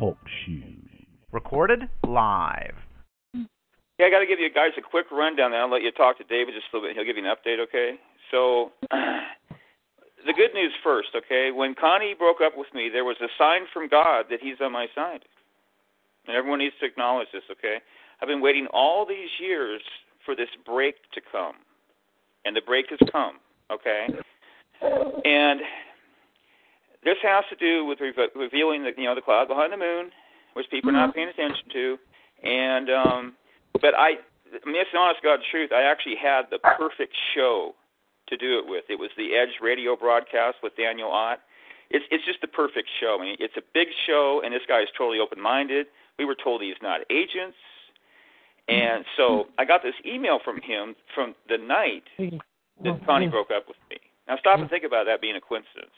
Talk Show. Recorded live. Yeah, I got to give you guys a quick rundown, then I'll let you talk to David just a little bit. He'll give you an update, okay? So, the good news first, okay? When Connie broke up with me, there was a sign from God that He's on my side. And everyone needs to acknowledge this, okay? I've been waiting all these years for this break to come. And the break has come, okay? And this has to do with re- revealing the you know the cloud behind the moon, which people are not mm-hmm. paying attention to. And um but I, I mean, it's the honest God's truth. I actually had the perfect show to do it with. It was the Edge radio broadcast with Daniel Ott. It's it's just the perfect show. I mean, it's a big show, and this guy is totally open-minded. We were told he's not agents, and so I got this email from him from the night that Connie mm-hmm. broke up with me. Now stop and mm-hmm. think about that being a coincidence.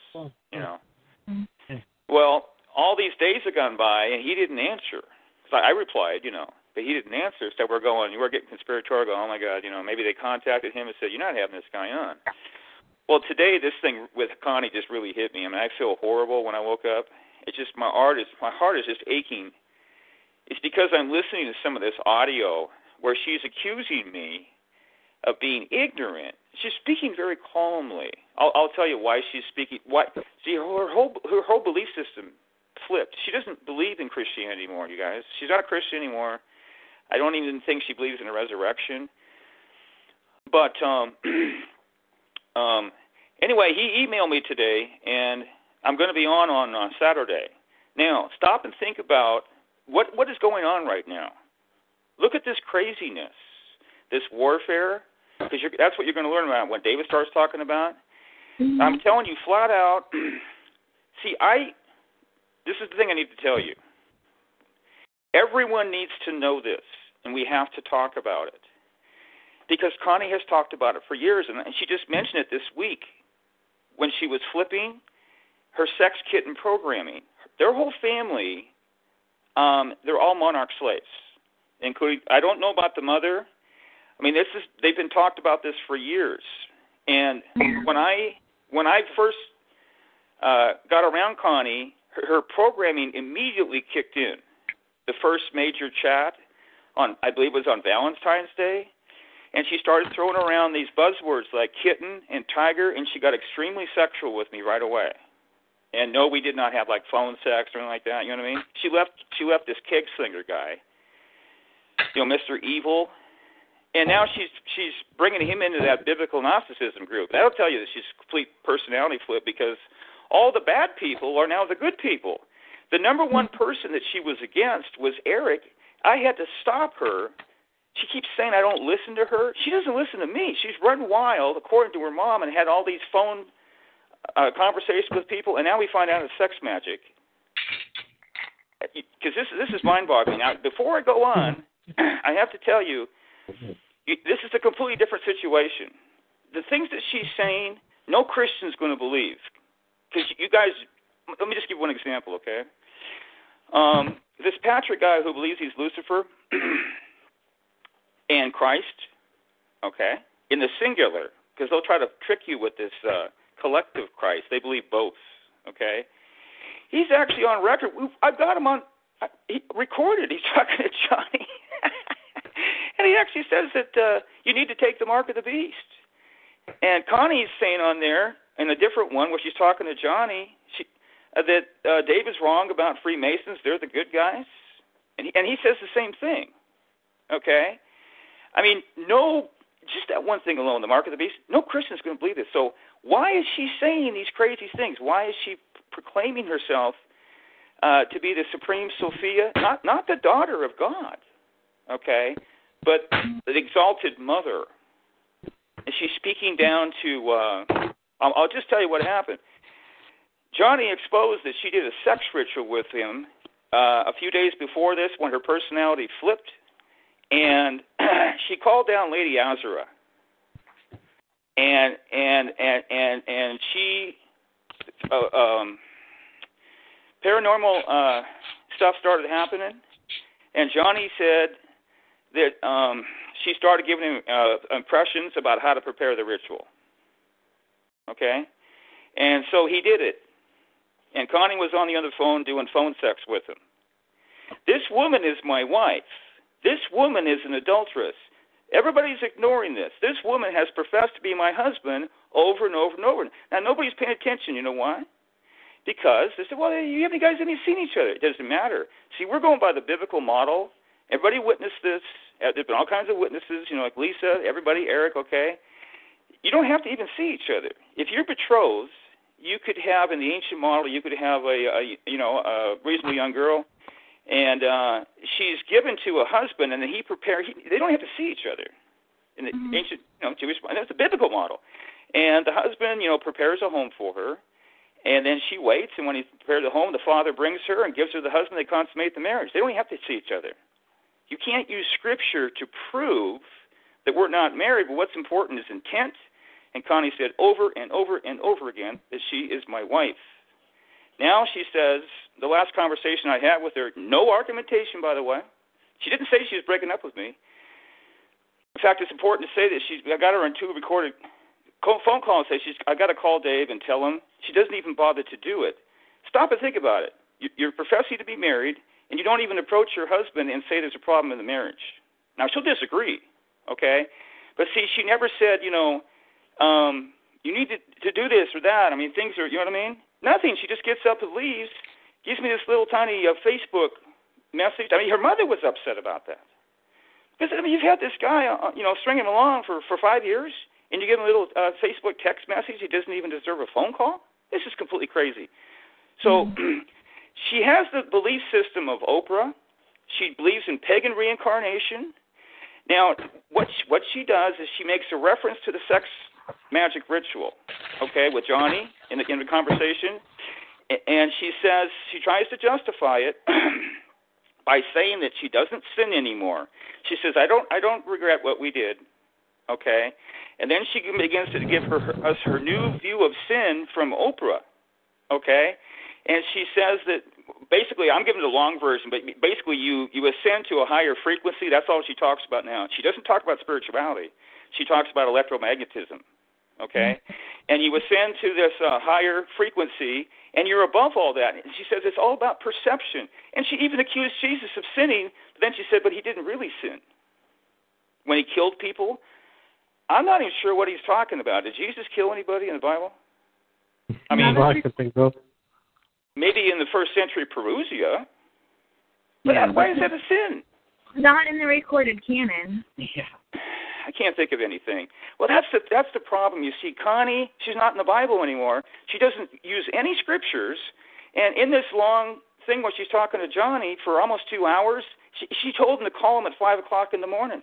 You know. Mm-hmm. Well, all these days have gone by, and he didn't answer. So I replied, you know, but he didn't answer. So we're going, we're getting conspiratorial. oh my God, you know, maybe they contacted him and said, you're not having this guy on. Well, today this thing with Connie just really hit me. I mean, I feel horrible when I woke up. It's just my heart is my heart is just aching. It's because I'm listening to some of this audio where she's accusing me of being ignorant. She's speaking very calmly. I'll, I'll tell you why she's speaking. Why? See, her whole her whole belief system flipped. She doesn't believe in Christianity anymore, you guys. She's not a Christian anymore. I don't even think she believes in a resurrection. But um, um, anyway, he emailed me today, and I'm going to be on on uh, Saturday. Now, stop and think about what what is going on right now. Look at this craziness, this warfare, because that's what you're going to learn about when David starts talking about. Mm-hmm. I'm telling you flat out. see, I. This is the thing I need to tell you. Everyone needs to know this and we have to talk about it. Because Connie has talked about it for years, and she just mentioned it this week when she was flipping her sex kitten programming. Their whole family, um, they're all monarch slaves, including I don't know about the mother. I mean, this is they've been talked about this for years. And when I when I first uh, got around Connie, her, her programming immediately kicked in. The first major chat, on I believe it was on Valentine's Day, and she started throwing around these buzzwords like kitten and tiger, and she got extremely sexual with me right away. And no, we did not have like phone sex or anything like that. You know what I mean? She left. She left this keg slinger guy, you know, Mr. Evil, and now she's she's bringing him into that biblical Gnosticism group. That'll tell you that she's a complete personality flip because all the bad people are now the good people. The number one person that she was against was Eric, I had to stop her. She keeps saying I don't listen to her. She doesn't listen to me. She's run wild, according to her mom, and had all these phone uh, conversations with people, and now we find out it's sex magic. Because this this is mind-boggling. Now, before I go on, I have to tell you, this is a completely different situation. The things that she's saying, no Christian's going to believe. Because you guys, let me just give one example, okay? Um, this Patrick guy who believes he's Lucifer and Christ, okay, in the singular, because they'll try to trick you with this uh, collective Christ. They believe both, okay. He's actually on record. I've got him on he recorded. He's talking to Johnny, and he actually says that uh, you need to take the mark of the beast. And Connie's saying on there in a different one where she's talking to Johnny, she, uh, that uh, is wrong about Freemasons. They're the good guys, and he, and he says the same thing. Okay, I mean, no, just that one thing alone, the mark of the beast. No Christian's going to believe this. So why is she saying these crazy things? Why is she proclaiming herself uh, to be the supreme Sophia, not not the daughter of God, okay, but the exalted mother? And she's speaking down to. Uh, I'll, I'll just tell you what happened. Johnny exposed that she did a sex ritual with him uh, a few days before this when her personality flipped, and she called down Lady Azura, and and and and and she uh, um, paranormal uh, stuff started happening, and Johnny said that um, she started giving him uh, impressions about how to prepare the ritual. Okay, and so he did it and Connie was on the other phone doing phone sex with him. This woman is my wife. This woman is an adulteress. Everybody's ignoring this. This woman has professed to be my husband over and over and over. Now nobody's paying attention. You know why? Because they said, "Well, you haven't guys haven't seen each other. It doesn't matter." See, we're going by the biblical model. Everybody witnessed this. Uh, there's been all kinds of witnesses. You know, like Lisa, everybody, Eric. Okay, you don't have to even see each other. If you're betrothed, you could have in the ancient model, you could have a, a you know a reasonably young girl and uh, she's given to a husband, and then he prepare. He, they don't have to see each other in the mm-hmm. ancient, you know, Jewish. That's a biblical model. And the husband, you know, prepares a home for her, and then she waits. And when he prepares the home, the father brings her and gives her the husband. They consummate the marriage. They don't have to see each other. You can't use scripture to prove that we're not married. But what's important is intent. And Connie said over and over and over again that she is my wife. Now she says, the last conversation I had with her, no argumentation, by the way. She didn't say she was breaking up with me. In fact, it's important to say that she's. I got her on two recorded phone calls. and Say she's. I got to call Dave and tell him. She doesn't even bother to do it. Stop and think about it. You're professing to be married, and you don't even approach your husband and say there's a problem in the marriage. Now she'll disagree, okay? But see, she never said, you know, um, you need to to do this or that. I mean, things are. You know what I mean? Nothing. She just gets up and leaves, gives me this little tiny uh, Facebook message. I mean, her mother was upset about that. Because I mean, you've had this guy, uh, you know, stringing him along for for five years, and you give him a little uh, Facebook text message. He doesn't even deserve a phone call. This is completely crazy. So, mm-hmm. she has the belief system of Oprah. She believes in pagan reincarnation. Now, what she, what she does is she makes a reference to the sex magic ritual, okay, with Johnny in the, in the conversation, and she says she tries to justify it by saying that she doesn't sin anymore. She says, "I don't, I don't regret what we did." Okay, and then she begins to give her, us her new view of sin from Oprah. Okay, and she says that basically I'm giving the long version, but basically you you ascend to a higher frequency. That's all she talks about now. She doesn't talk about spirituality. She talks about electromagnetism okay? And you ascend to this uh, higher frequency, and you're above all that. And she says it's all about perception. And she even accused Jesus of sinning, but then she said, but he didn't really sin. When he killed people, I'm not even sure what he's talking about. Did Jesus kill anybody in the Bible? I mean, maybe in the first century Perusia. But yeah, why is that a sin? Not in the recorded canon. Yeah. I can't think of anything. Well, that's the that's the problem. You see, Connie, she's not in the Bible anymore. She doesn't use any scriptures, and in this long thing where she's talking to Johnny for almost two hours, she she told him to call him at five o'clock in the morning.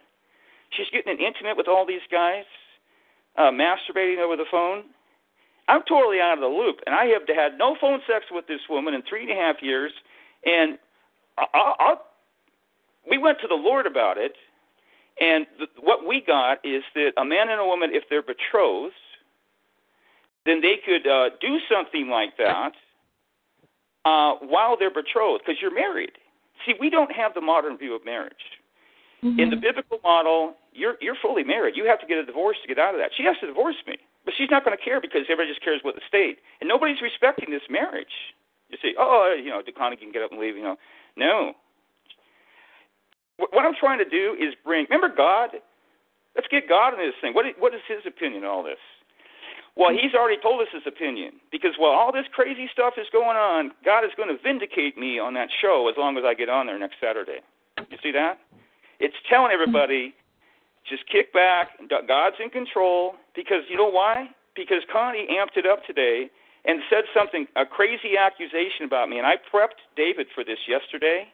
She's getting intimate with all these guys, uh, masturbating over the phone. I'm totally out of the loop, and I have had no phone sex with this woman in three and a half years, and I, I, we went to the Lord about it and th- what we got is that a man and a woman, if they're betrothed, then they could uh, do something like that uh, while they're betrothed, because you're married. See, we don't have the modern view of marriage. Mm-hmm. In the biblical model, you're you're fully married. You have to get a divorce to get out of that. She has to divorce me, but she's not going to care because everybody just cares about the state, and nobody's respecting this marriage. You say, oh, oh you know, Connie can get up and leave. You know, no, what I'm trying to do is bring. Remember God? Let's get God in this thing. What what is His opinion on all this? Well, He's already told us His opinion because while all this crazy stuff is going on, God is going to vindicate me on that show as long as I get on there next Saturday. You see that? It's telling everybody just kick back. God's in control because you know why? Because Connie amped it up today and said something, a crazy accusation about me. And I prepped David for this yesterday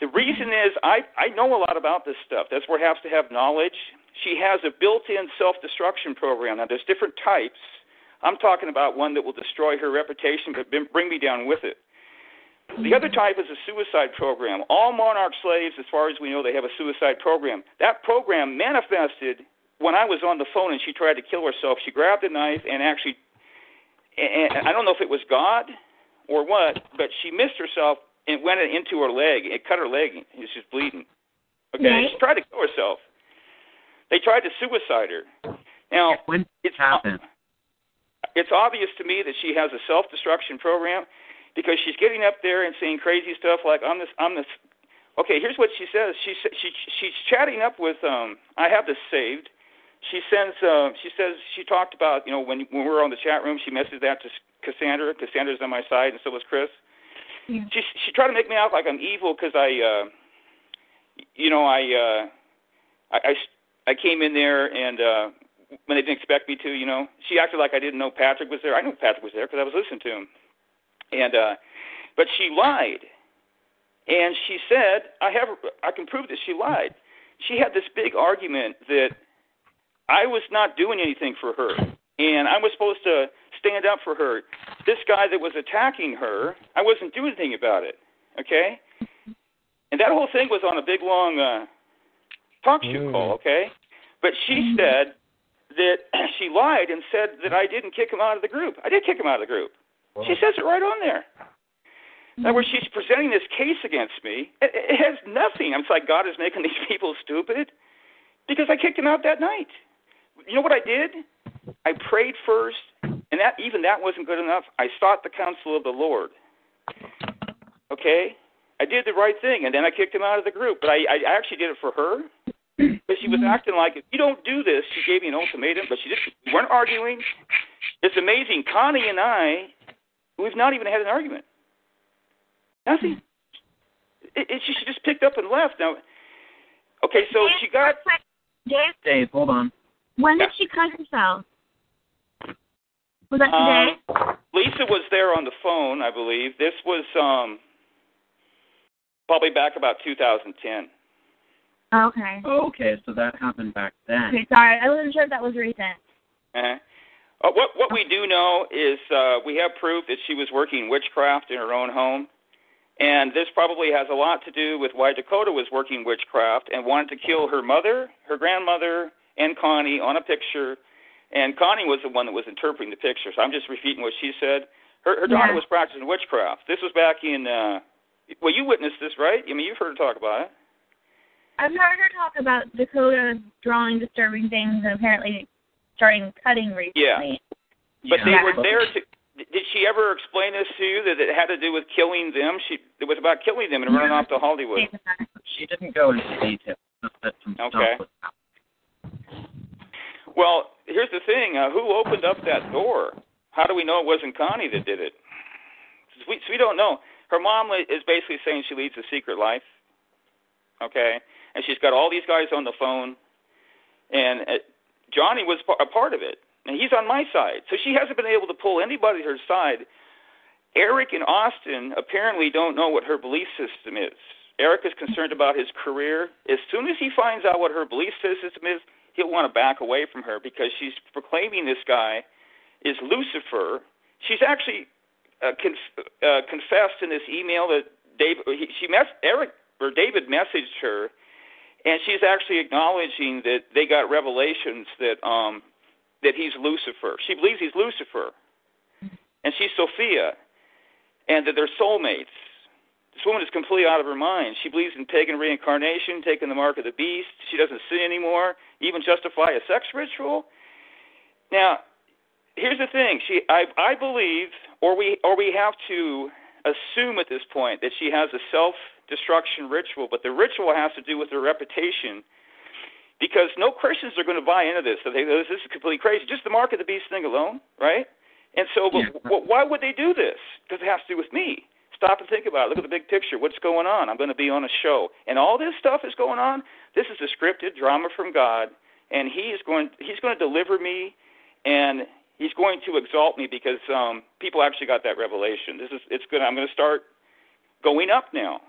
the reason is I I know a lot about this stuff. That's where has to have knowledge. She has a built-in self-destruction program. Now there's different types. I'm talking about one that will destroy her reputation but bring me down with it. The other type is a suicide program. All monarch slaves, as far as we know, they have a suicide program. That program manifested when I was on the phone and she tried to kill herself. She grabbed a knife and actually, and I don't know if it was God or what, but she missed herself and went into her leg. It cut her leg. She's just bleeding. Okay, right. she tried to kill herself. They tried to suicide her. Now, when it's happened? It's obvious to me that she has a self-destruction program. Because she's getting up there and saying crazy stuff like I'm this I'm this. Okay, here's what she says. She she she's chatting up with um. I have this saved. She sends. Uh, she says she talked about you know when when we were on the chat room. She messaged that to Cassandra. Cassandra's on my side, and so was Chris. Yeah. She she tried to make me out like I'm evil because I, uh, you know, I, uh, I I I came in there and uh, when they didn't expect me to, you know, she acted like I didn't know Patrick was there. I knew Patrick was there because I was listening to him, and uh, but she lied, and she said I have I can prove that she lied. She had this big argument that I was not doing anything for her, and I was supposed to stand up for her. This guy that was attacking her, I wasn't doing anything about it. Okay, and that whole thing was on a big long uh, talk show Mm. call. Okay, but she said that she lied and said that I didn't kick him out of the group. I did kick him out of the group. She says it right on there. In other words, she's presenting this case against me. It, it has nothing. It's like God is making these people stupid because I kicked him out that night. You know what I did? I prayed first, and that even that wasn't good enough. I sought the counsel of the Lord. Okay, I did the right thing, and then I kicked him out of the group. But I, I actually did it for her. But she was hmm. acting like if you don't do this, she gave me an ultimatum. But she didn't. We weren't arguing. It's amazing. Connie and I, we've not even had an argument. Nothing. It, it, she just picked up and left. Now, okay, so she got. Dave, Dave, hold on. when Yeah. did she cut herself? Was that today? Um, Lisa was there on the phone, I believe. This was um probably back about 2010. okay. Okay, so that happened back then. Okay, sorry. I wasn't sure if that was recent. Uh-huh. Uh, what what we do know is uh, we have proof that she was working witchcraft in her own home, and this probably has a lot to do with why Dakota was working witchcraft and wanted to kill her mother, her grandmother, and Connie on a picture. And Connie was the one that was interpreting the picture, so I'm just repeating what she said. Her her daughter Yeah. was practicing witchcraft. This was back in. uh Well, you witnessed this, right? I mean, you've heard her talk about it. I've heard her talk about Dakota drawing disturbing things and apparently starting cutting recently. Yeah, but they were there to. Did she ever explain this to you that it had to do with killing them? She it was about killing them and running off to Hollywood. She didn't go into detail. Just that some Okay. stuff was happening. Well, here's the thing: uh, who opened up that door? How do we know it wasn't Connie that did it? We, so we don't know. Her mom is basically saying she leads a secret life. Okay, and she's got all these guys on the phone, and uh, Johnny was a part of it, and he's on my side. So she hasn't been able to pull anybody to her side. Eric and Austin apparently don't know what her belief system is. Eric is concerned about his career. As soon as he finds out what her belief system is, he'll want to back away from her because she's proclaiming this guy is Lucifer. She's actually uh, conf- uh, confessed in this email that Dave, he, she mess- Eric or David messaged her, and she's actually acknowledging that they got revelations that um, that he's Lucifer. She believes he's Lucifer, and she's Sophia, and that they're soulmates. This woman is completely out of her mind. She believes in pagan reincarnation, taking the mark of the beast. She doesn't sin anymore, even justify a sex ritual. Now, here's the thing. She, I, I believe, or we, or we have to assume at this point that she has a self-destruction ritual, but the ritual has to do with her reputation. Because no Christians are going to buy into this. So they, this is completely crazy. Just the mark of the beast thing alone, right? And so, but, Yeah. wh- why would they do this? Because it has to do with me. Stop and think about it. Look at the big picture. What's going on? I'm going to be on a show, and all this stuff is going on. This is a scripted drama from God, and He is going. He's going to deliver me, and He's going to exalt me because um, people actually got that revelation. This is. It's good. I'm going to start going up now,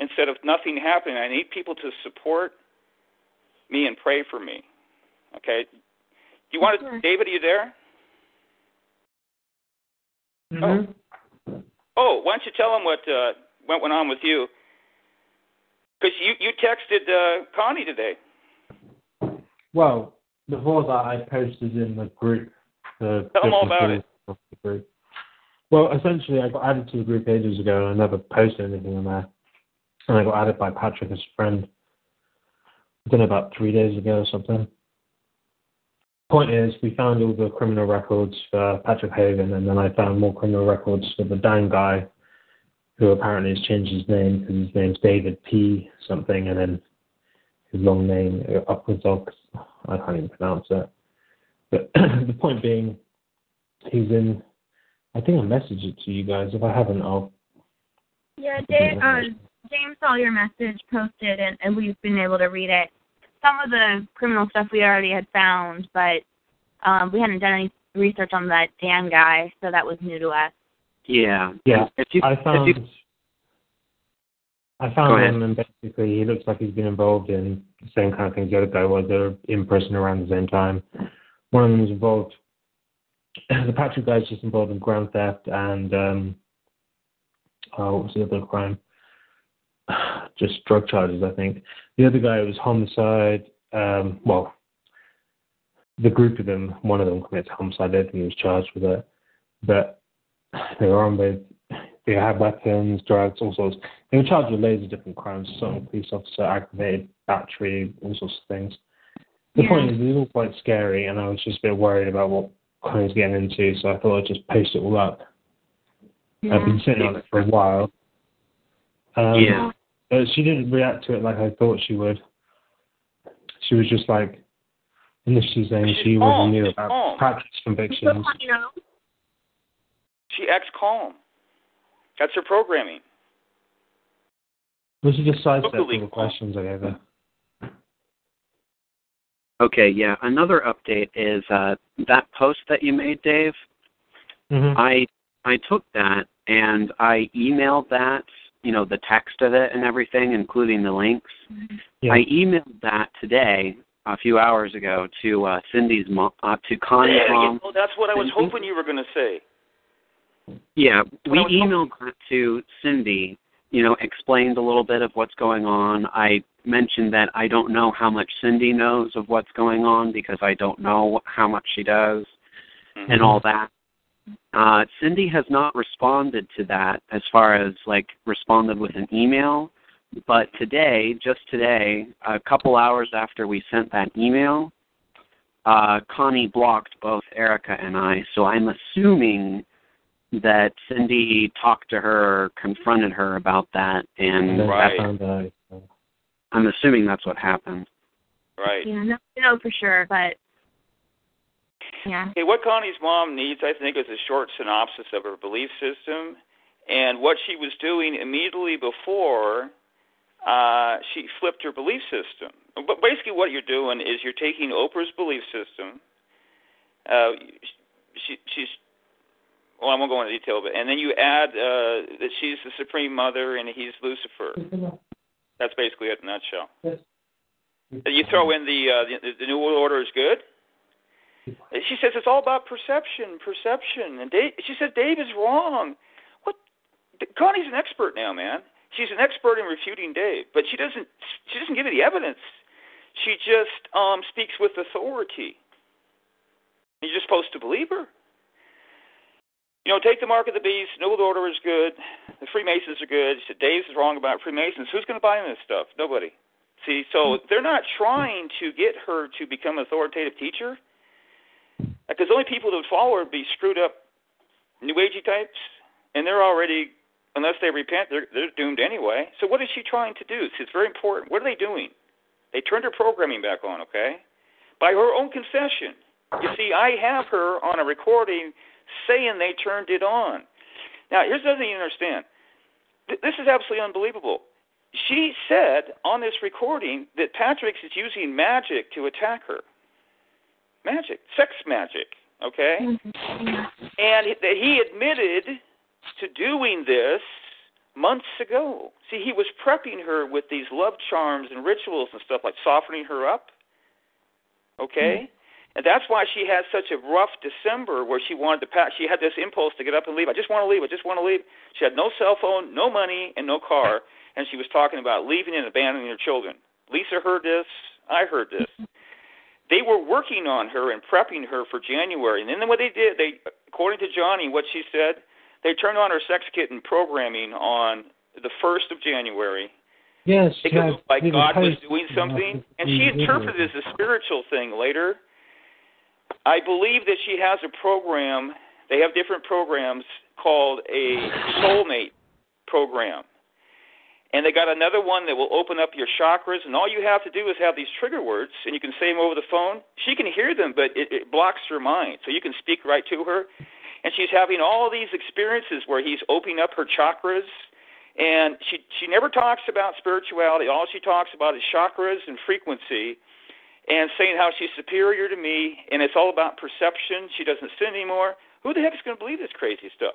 instead of nothing happening. I need people to support me and pray for me. Okay. Do you want to, Sure. David? Are you there? Mhm. Oh, why don't you tell them what uh, what went on with you? Because you you texted uh, Connie today. Well, before that, I posted in the group. The Tell 'em all about rules of the group. Well, essentially, I got added to the group ages ago, and I never posted anything in there. And I got added by Patrick as a friend. I don't know about three days ago or something. Point is, we found all the criminal records for Patrick Hagen, and then I found more criminal records for the Dan guy, who apparently has changed his name because his name's David P. something, and then his long name upwards of I can't even pronounce it. But the point being, he's in. I think I messaged it to you guys. If I haven't, I'll. Yeah, Dave, uh, James saw your message posted, and, and we've been able to read it. Some of the criminal stuff we already had found, but um, we hadn't done any research on that Dan guy, so that was new to us. Yeah. Yeah, If you, I found. you, I found him, and basically he looks like he's been involved in the same kind of things the other guy was. They were in prison around the same time. One of them was involved. The Patrick guy's just involved in grand theft and um, oh, what was the other crime? Just drug charges, I think. The other guy was homicide. Um, well, the group of them, one of them commits homicide. I don't think he was charged with it, but they were on with. They had weapons, drugs, all sorts. They were charged with loads of different crimes. Assault police officer, aggravated battery, all sorts of things. The Yeah. point is, it was all quite scary, and I was just a bit worried about what I was getting into, so I thought I'd just post it all up. I've been sitting on it for a while. Um, Yeah. But she didn't react to it like I thought she would. She was just like, initially saying She's she calm. wasn't knew She's about calm. Patrick's convictions. you know, She acts calm. That's her programming. Well, she just sidestepped all Locally the calm. questions I gave her. okay, yeah. Another update is uh, that post that you made, Dave. Mm-hmm. I I took that and I emailed that, you know, the text of it and everything, including the links. Yeah. I emailed that today, a few hours ago, to uh, Cindy's mom, uh, to Connie's Yeah, mom. you know, that's what I was Cindy? hoping you were going to say. Yeah, we I was emailed that to Cindy. You know, explained a little bit of what's going on. I mentioned that I don't know how much Cindy knows of what's going on because I don't know how much she does Mhm. and all that. Uh, Cindy has not responded to that as far as like responded with an email. But today, just today, a couple hours after we sent that email, uh, Connie blocked both Erica and I. So I'm assuming that Cindy talked to her, confronted her about that, and And Right. I found out. so. I'm assuming that's what happened. Right. yeah, no, no, for sure, but yeah. Hey, what Connie's mom needs, I think, is a short synopsis of her belief system and what she was doing immediately before uh, she flipped her belief system. But basically, what you're doing is you're taking Oprah's belief system. Uh, she, she's well, I won't go into detail, but and then you add uh, that she's the supreme mother and he's Lucifer. That's basically it in a nutshell. And You throw in the uh, the, the New World Order is good. She says it's all about perception, perception, and Dave, she says Dave is wrong. What? Connie's an expert now, man. She's an expert in refuting Dave, but she doesn't. She doesn't give any evidence. She just um, speaks with authority. You're just supposed to believe her. You know, take the mark of the beast. New World Order is good. The Freemasons are good. She said Dave's is wrong about Freemasons. Who's going to buy this stuff? Nobody. See, so they're not trying to get her to become an authoritative teacher, because the only people that would follow her would be screwed up New Agey types, and they're already, unless they repent, they're they're doomed anyway. So what is she trying to do? It's very important. What are they doing? They turned her programming back on, okay, by her own confession. You see, I have her on a recording saying they turned it on. Now, here's the other thing you understand. This is absolutely unbelievable. She said on this recording that Patrick is using magic to attack her. Magic, sex magic, okay? Mm-hmm. And that he admitted to doing this months ago. See, he was prepping her with these love charms and rituals and stuff like softening her up. Okay? Mm-hmm. And that's why she had such a rough December where she wanted to pass. She had this impulse to get up and leave. I just want to leave. I just want to leave. She had no cell phone, no money, and no car. And she was talking about leaving and abandoning her children. Lisa heard this. I heard this. Mm-hmm. They were working on her and prepping her for January. And then what they did, they, according to Johnny, what she said, they turned on her sex kitten programming on the first of January. Yes, It looked like God was doing something, and she interpreted it as a spiritual thing later. I believe that she has a program. They have different programs called a soulmate program. And they got another one that will open up your chakras, and all you have to do is have these trigger words, and you can say them over the phone. She can hear them, but it, it blocks her mind, so you can speak right to her. And she's having all these experiences where he's opening up her chakras, and she she never talks about spirituality. All she talks about is chakras and frequency, and saying how she's superior to me, and it's all about perception. She doesn't sin anymore. Who the heck is going to believe this crazy stuff?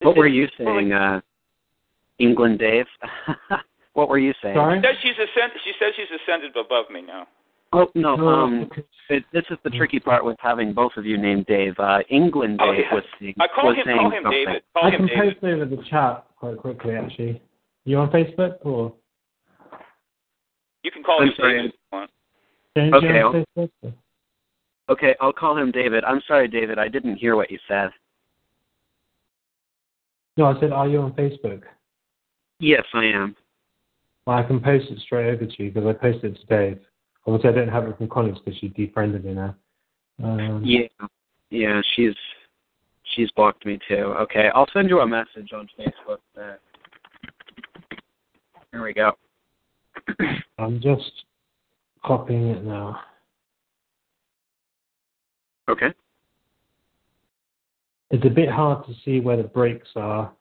What were you saying? Uh, England Dave. what were you saying? Sorry? She says she's ascended. She says she's ascended above me now. Oh no, No, um, it, this is the tricky part with having both of you named Dave. Uh, England Oh, Dave yeah. was saying, I call was him saying call him something. David. Call I him can David. post over the chat quite quickly, actually. You on Facebook or You can call I'm him sorry. David if you want. Okay, You I'll- on Facebook? Okay, I'll call him David. I'm sorry, David. I didn't hear what you said. No, I said, are you on Facebook? Yes, I am. Well, I can post it straight over to you because I posted it to Dave. Obviously, I don't have it from Collins because she defriended me now. Um, Yeah, yeah. She's she's blocked me too. Okay, I'll send you a message on Facebook. There. There we go. I'm just copying it now. Okay. It's a bit hard to see where the breaks are.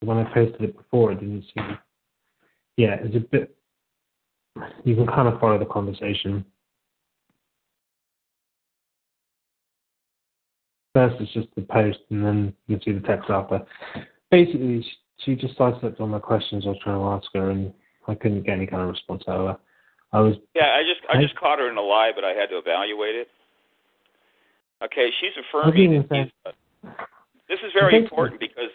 When I posted it before, it didn't seem. Yeah, it's a bit. You can kind of follow the conversation. First, it's just the post, and then you can see the text after. Basically, she just sidestepped all my questions I was trying to ask her, and I couldn't get any kind of response out of her. I was Yeah, I just I I- just caught her in a lie, but I had to evaluate it. Okay, she's affirming. this is very important because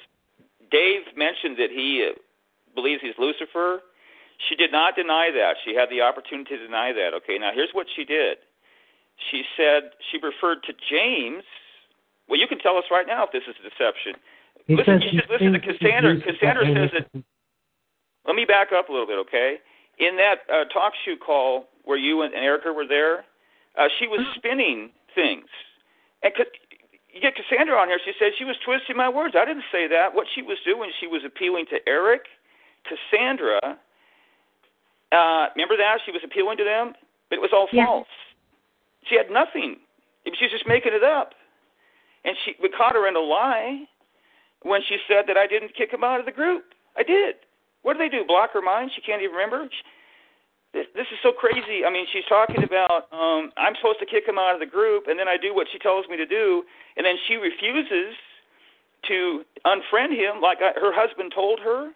Dave mentioned that he uh, believes he's Lucifer. She did not deny that. She had the opportunity to deny that. Okay, now here's what she did. She said she referred to James. Well, you can tell us right now if this is a deception. He Listen- you should listen to Cassandra. Cassandra says that let me back up a little bit, okay? In that uh, talk show call where you and Erica were there, uh, she was spinning things. And get Cassandra on here, she said she was twisting my words. I didn't say that. What she was doing, she was appealing to Eric, Cassandra. Uh, remember that? She was appealing to them, but it was all Yeah. false. She had nothing. She was just making it up. And she we caught her in a lie when she said that I didn't kick him out of the group. I did. What do they do? Block her mind? She can't even remember. This, this is so crazy. I mean, she's talking about um, I'm supposed to kick him out of the group, and then I do what she tells me to do, and then she refuses to unfriend him like I, her husband told her.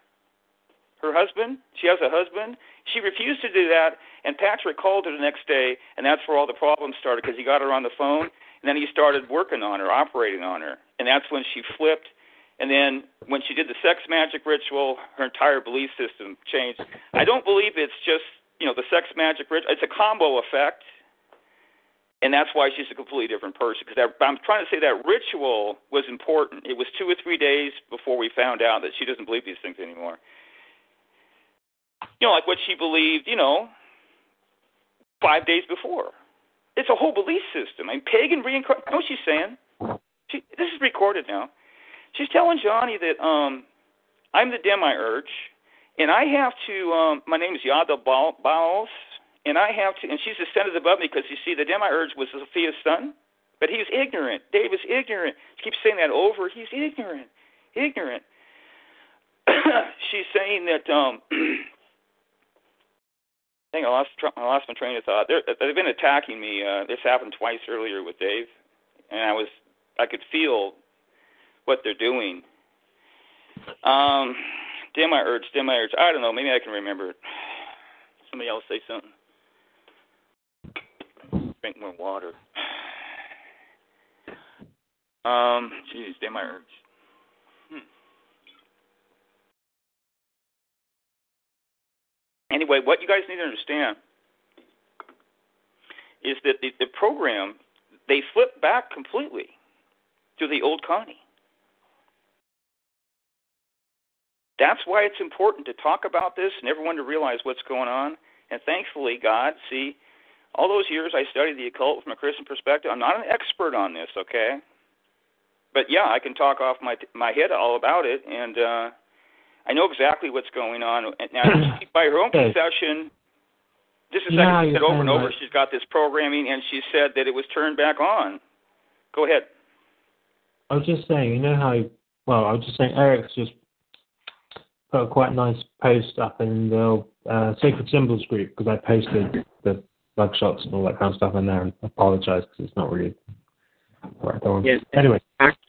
Her husband, she has a husband. She refused to do that, and Patrick called her the next day, and that's where all the problems started because he got her on the phone, and then he started working on her, operating on her, and that's when she flipped. And then when she did the sex magic ritual, her entire belief system changed. I don't believe it's just you know the sex magic ritual. It's a combo effect, and that's why she's a completely different person. Because I'm trying to say that ritual was important. It was two or three days before we found out that she doesn't believe these things anymore. You know, like what she believed. You know, five days before. It's a whole belief system. I mean, pagan reincarnation. You know what she's saying? She, this is recorded now. She's telling Johnny that um, I'm the demiurge, and I have to. Um, my name is Yada Ba- and I have to. And she's ascended above me because you see, the demiurge was Sophia's son, but he was ignorant. Dave was ignorant. She keeps saying that over. He's ignorant, ignorant. she's saying that. Um, I think I lost I lost my train of thought. They're, they've been attacking me. Uh, this happened twice earlier with Dave, and I was I could feel what they're doing. Um, demiurge, damn I urge, I don't know. Maybe I can remember it. Somebody else say something. Drink more water. Um, geez, demiurge. Hmm. Anyway, what you guys need to understand is that the, the program they flip back completely to the old Connie. That's why it's important to talk about this and everyone to realize what's going on. And thankfully, God, see, all those years I studied the occult from a Christian perspective, I'm not an expert on this, okay? but yeah, I can talk off my my head all about it, and uh, I know exactly what's going on. Now, by her own confession, a second, Yeah, she said over and over that- she's got this programming, and she said that it was turned back on. Go ahead. I was just saying, you know how, well, I was just saying Eric's just put a quite nice post up in the uh, Sacred Symbols group because I posted the bug shots and all that kind of stuff in there and apologize because it's not really right on. Yes. Anyway,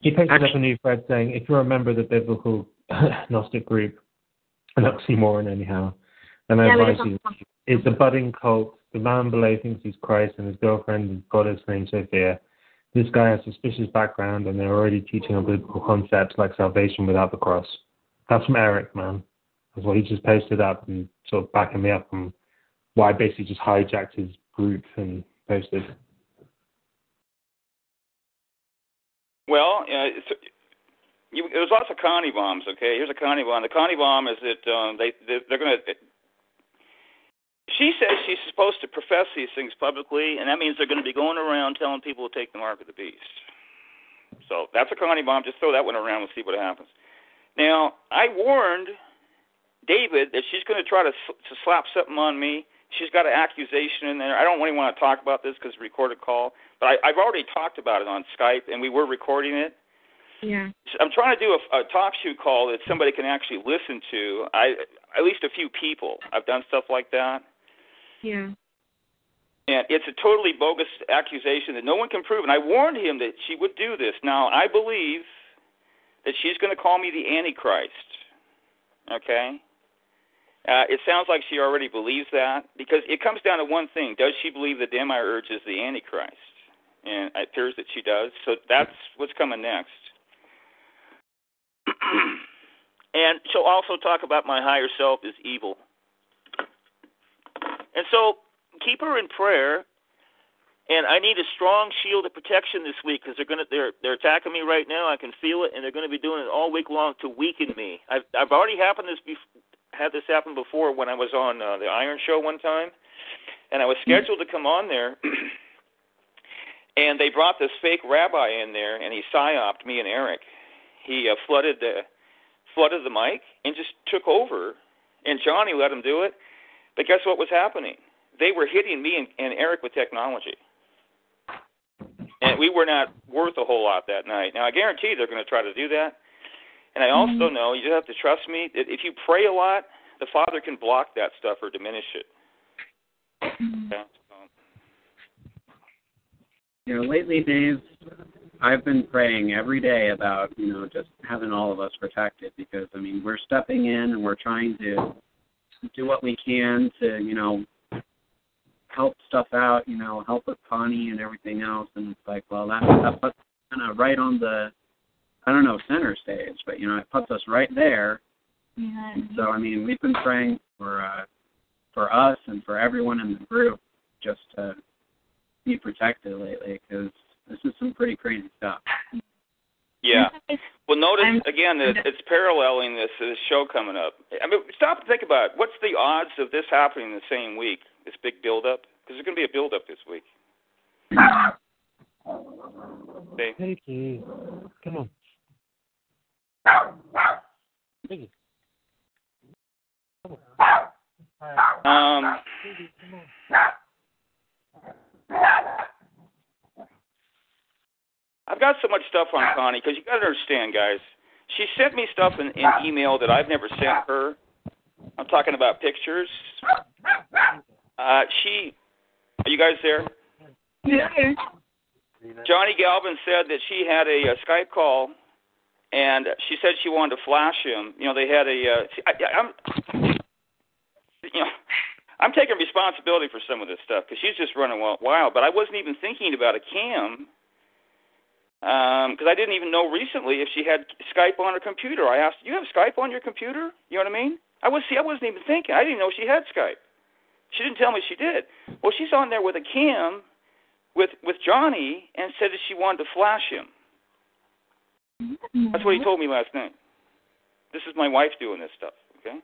he posted Actually- up a new thread saying, if you're a member of the Biblical Gnostic group, an oxymoron anyhow, then I Yeah, advise you, it's a budding cult. The man below thinks he's Christ and his girlfriend is goddess named Sophia. This guy has suspicious background and they're already teaching on biblical concepts like salvation without the cross. That's from Eric, man. That's what he just posted up and sort of backing me up on why I basically just hijacked his group and posted. Well, uh, it's, you, there's lots of Connie bombs. Okay, here's a Connie bomb. The Connie bomb is that um, they, they they're going to. She says she's supposed to profess these things publicly, and that means they're going to be going around telling people to take the mark of the beast. So that's a Connie bomb. Just throw that one around and see what happens. Now, I warned David that she's going to try to, to slap something on me. She's got an accusation in there. I don't really want to talk about this because it's a recorded call, but I, I've already talked about it on Skype, and we were recording it. Yeah. I'm trying to do a, a talk show call that somebody can actually listen to. I at least a few people. I've done stuff like that, Yeah. and it's a totally bogus accusation that no one can prove. And I warned him that she would do this. Now I believe that she's going to call me the Antichrist. Okay. Uh, it sounds like she already believes that because it comes down to one thing: Does she believe that Demiurge is the Antichrist? And it appears that she does. So that's what's coming next. and she'll also talk about my higher self is evil. And so keep her in prayer. And I need a strong shield of protection this week because they're gonna they're they're attacking me right now. I can feel it, and they're going to be doing it all week long to weaken me. I've I've already happened this bef- had this happen before when I was on uh, the Iron Show one time, and I was scheduled to come on there. And they brought this fake rabbi in there, and he psyoped me and Eric. He uh, flooded the flooded the mic and just took over. And Johnny let him do it. But guess what was happening? They were hitting me and, and Eric with technology, we were not worth a whole lot that night. Now I guarantee they're going to try to do that. And I also mm-hmm. know you have to trust me that if you pray a lot, the Father can block that stuff or diminish it. Mm-hmm. Okay? So, You know, lately, Dave, I've been praying every day about, you know, just having all of us protected because, I mean, we're stepping in and we're trying to do what we can to, you know, help stuff out, you know, help with Connie and everything else. And it's like, well, that, that puts kind of right on the, I don't know, center stage, but, you know, it puts us right there. Yeah. So, I mean, we've been praying for, uh, for us and for everyone in the group just to be protected lately because this is some pretty crazy stuff. yeah. Well, notice I'm- again that it's paralleling this this show coming up. I mean, stop and think about it. What's the odds of this happening the same week? This big build-up, because there's going to be a build-up this week. See? Piggy, come on. Piggy. Um, I've got so much stuff on Connie because you got to understand, guys. She sent me stuff in, in email that I've never sent her. I'm talking about pictures. Uh, she, are you guys there? Yeah. Johnny Galvin said that she had a, a Skype call, and she said she wanted to flash him. You know, they had a. Uh, see, I, I'm, you know, I'm taking responsibility for some of this stuff because she's just running wild. But I wasn't even thinking about a cam because I didn't even know recently if she had Skype on her computer. I asked, "Do you have Skype on your computer?" You know what I mean? I was see, I wasn't even thinking. I didn't know she had Skype. She didn't tell me she did. Well, she's on there with a cam with with Johnny and said that she wanted to flash him. That's what he told me last night. This is my wife doing this stuff, okay?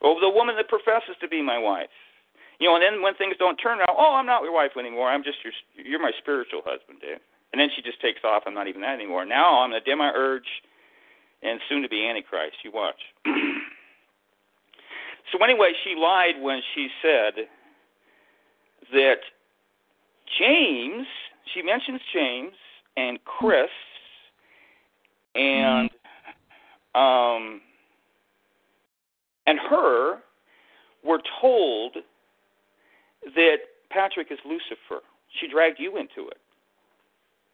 Or the woman that professes to be my wife. You know, and then when things don't turn out, oh, I'm not your wife anymore. I'm just your you're my spiritual husband, Dave. And then she just takes off. I'm not even that anymore. Now I'm the demiurge and soon to be Antichrist. You watch. so anyway, she lied when she said that James, she mentions James and Chris and um and her were told that Patrick is Lucifer. She dragged you into it.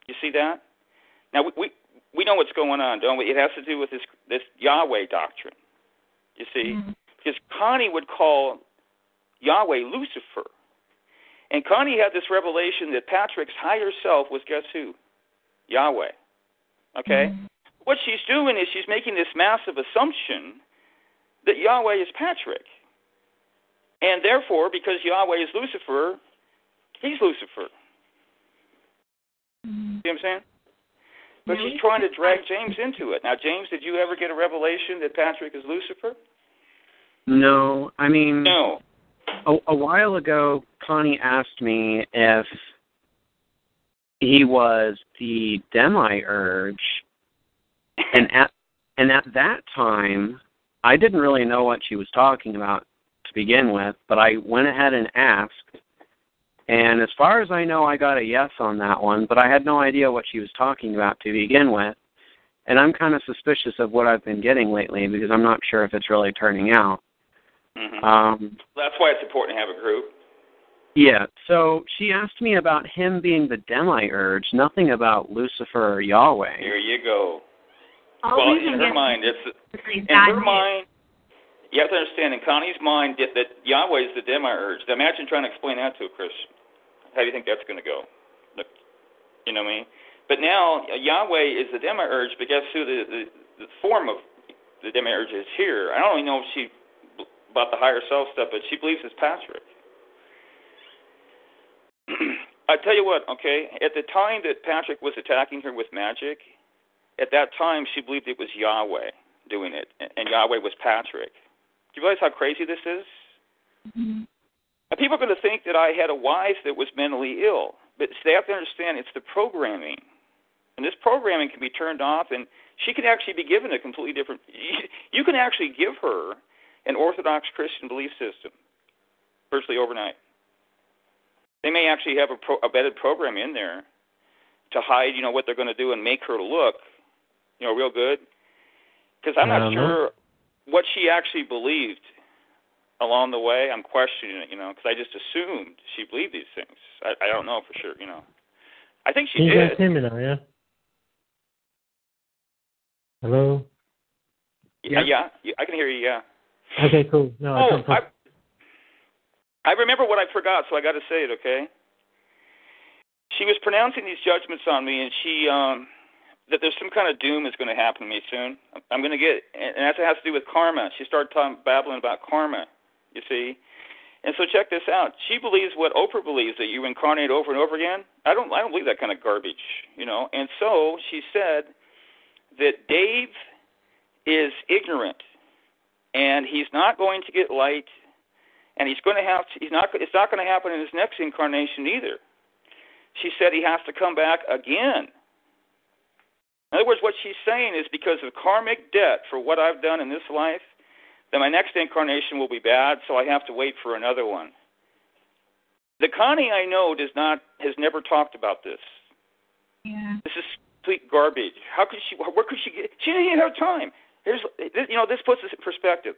You see that? Now we we, we know what's going on, don't we? It has to do with this this Yahweh doctrine. You see, Mm-hmm. Because Connie would call Yahweh Lucifer, and Connie had this revelation that Patrick's higher self was guess who? Yahweh. Okay. Mhm. What she's doing is she's making this massive assumption that Yahweh is Patrick. And therefore, because Yahweh is Lucifer, he's Lucifer. Mhm. See what I'm saying? But Yeah, she's trying to drag James into it. Now, James, did you ever get a revelation that Patrick is Lucifer? No, I mean, No. a, a while ago, Connie asked me if he was the demiurge, and at and at that time, I didn't really know what she was talking about to begin with, but I went ahead and asked. And as far as I know, I got a yes on that one, but I had no idea what she was talking about to begin with. And I'm kind of suspicious of what I've been getting lately because I'm not sure if it's really turning out. Hmm Um, That's why it's important to have a group. yeah, so she asked me about him being the demiurge, nothing about Lucifer or Yahweh. Here you go. All well, in her mind, it's is in her news. mind. You have to understand, in Connie's mind, that, that Yahweh is the demiurge. Now Imagine trying to explain that to a Christian. How do you think that's going to go? You know what I mean? But now uh, Yahweh is the demiurge, but guess who the, the the form of the demiurge is here? I don't even know if she about the higher self stuff, but she believes it's Patrick. I tell you what, okay. At the time that Patrick was attacking her with magic, at that time she believed it was Yahweh doing it, and Yahweh was Patrick. Do you realize how crazy this is? Mhm. Now, people are going to think that I had a wife that was mentally ill, but they have to understand it's the programming, and this programming can be turned off, and she can actually be given a completely different. You can actually give her an Orthodox Christian belief system virtually overnight. They may actually have a, pro, a embedded program in there to hide, you know, what they're going to do and make her look, you know, real good. Because I'm not know. sure what she actually believed along the way. I'm questioning it, you know, because I just assumed she believed these things. I, I don't know for sure, you know. I think she Can you did. guys hear me now, yeah? Hello? Yeah, yeah, yeah, I can hear you. Yeah. Okay, cool. No, I Oh, I. I remember what I forgot, so I got to say it. Okay. She was pronouncing these judgments on me, and she um that there's some kind of doom is going to happen to me soon. I'm going to get, and that has to do with karma. She started talking, babbling about karma. You see. And so check this out. She believes what Oprah believes that you incarnate over and over again. I don't. I don't believe that kind of garbage. You know. And so she said that Dave is ignorant and he's not going to get light and he's going to have to, he's not it's not going to happen in his next incarnation either she said he has to come back again in other words what she's saying is because of karmic debt for what i've done in this life then my next incarnation will be bad so i have to wait for another one the connie i know does not has never talked about this Yeah. this is complete garbage. How could she? Where could she get? She didn't even have time. Here's, this, you know, this puts this in perspective.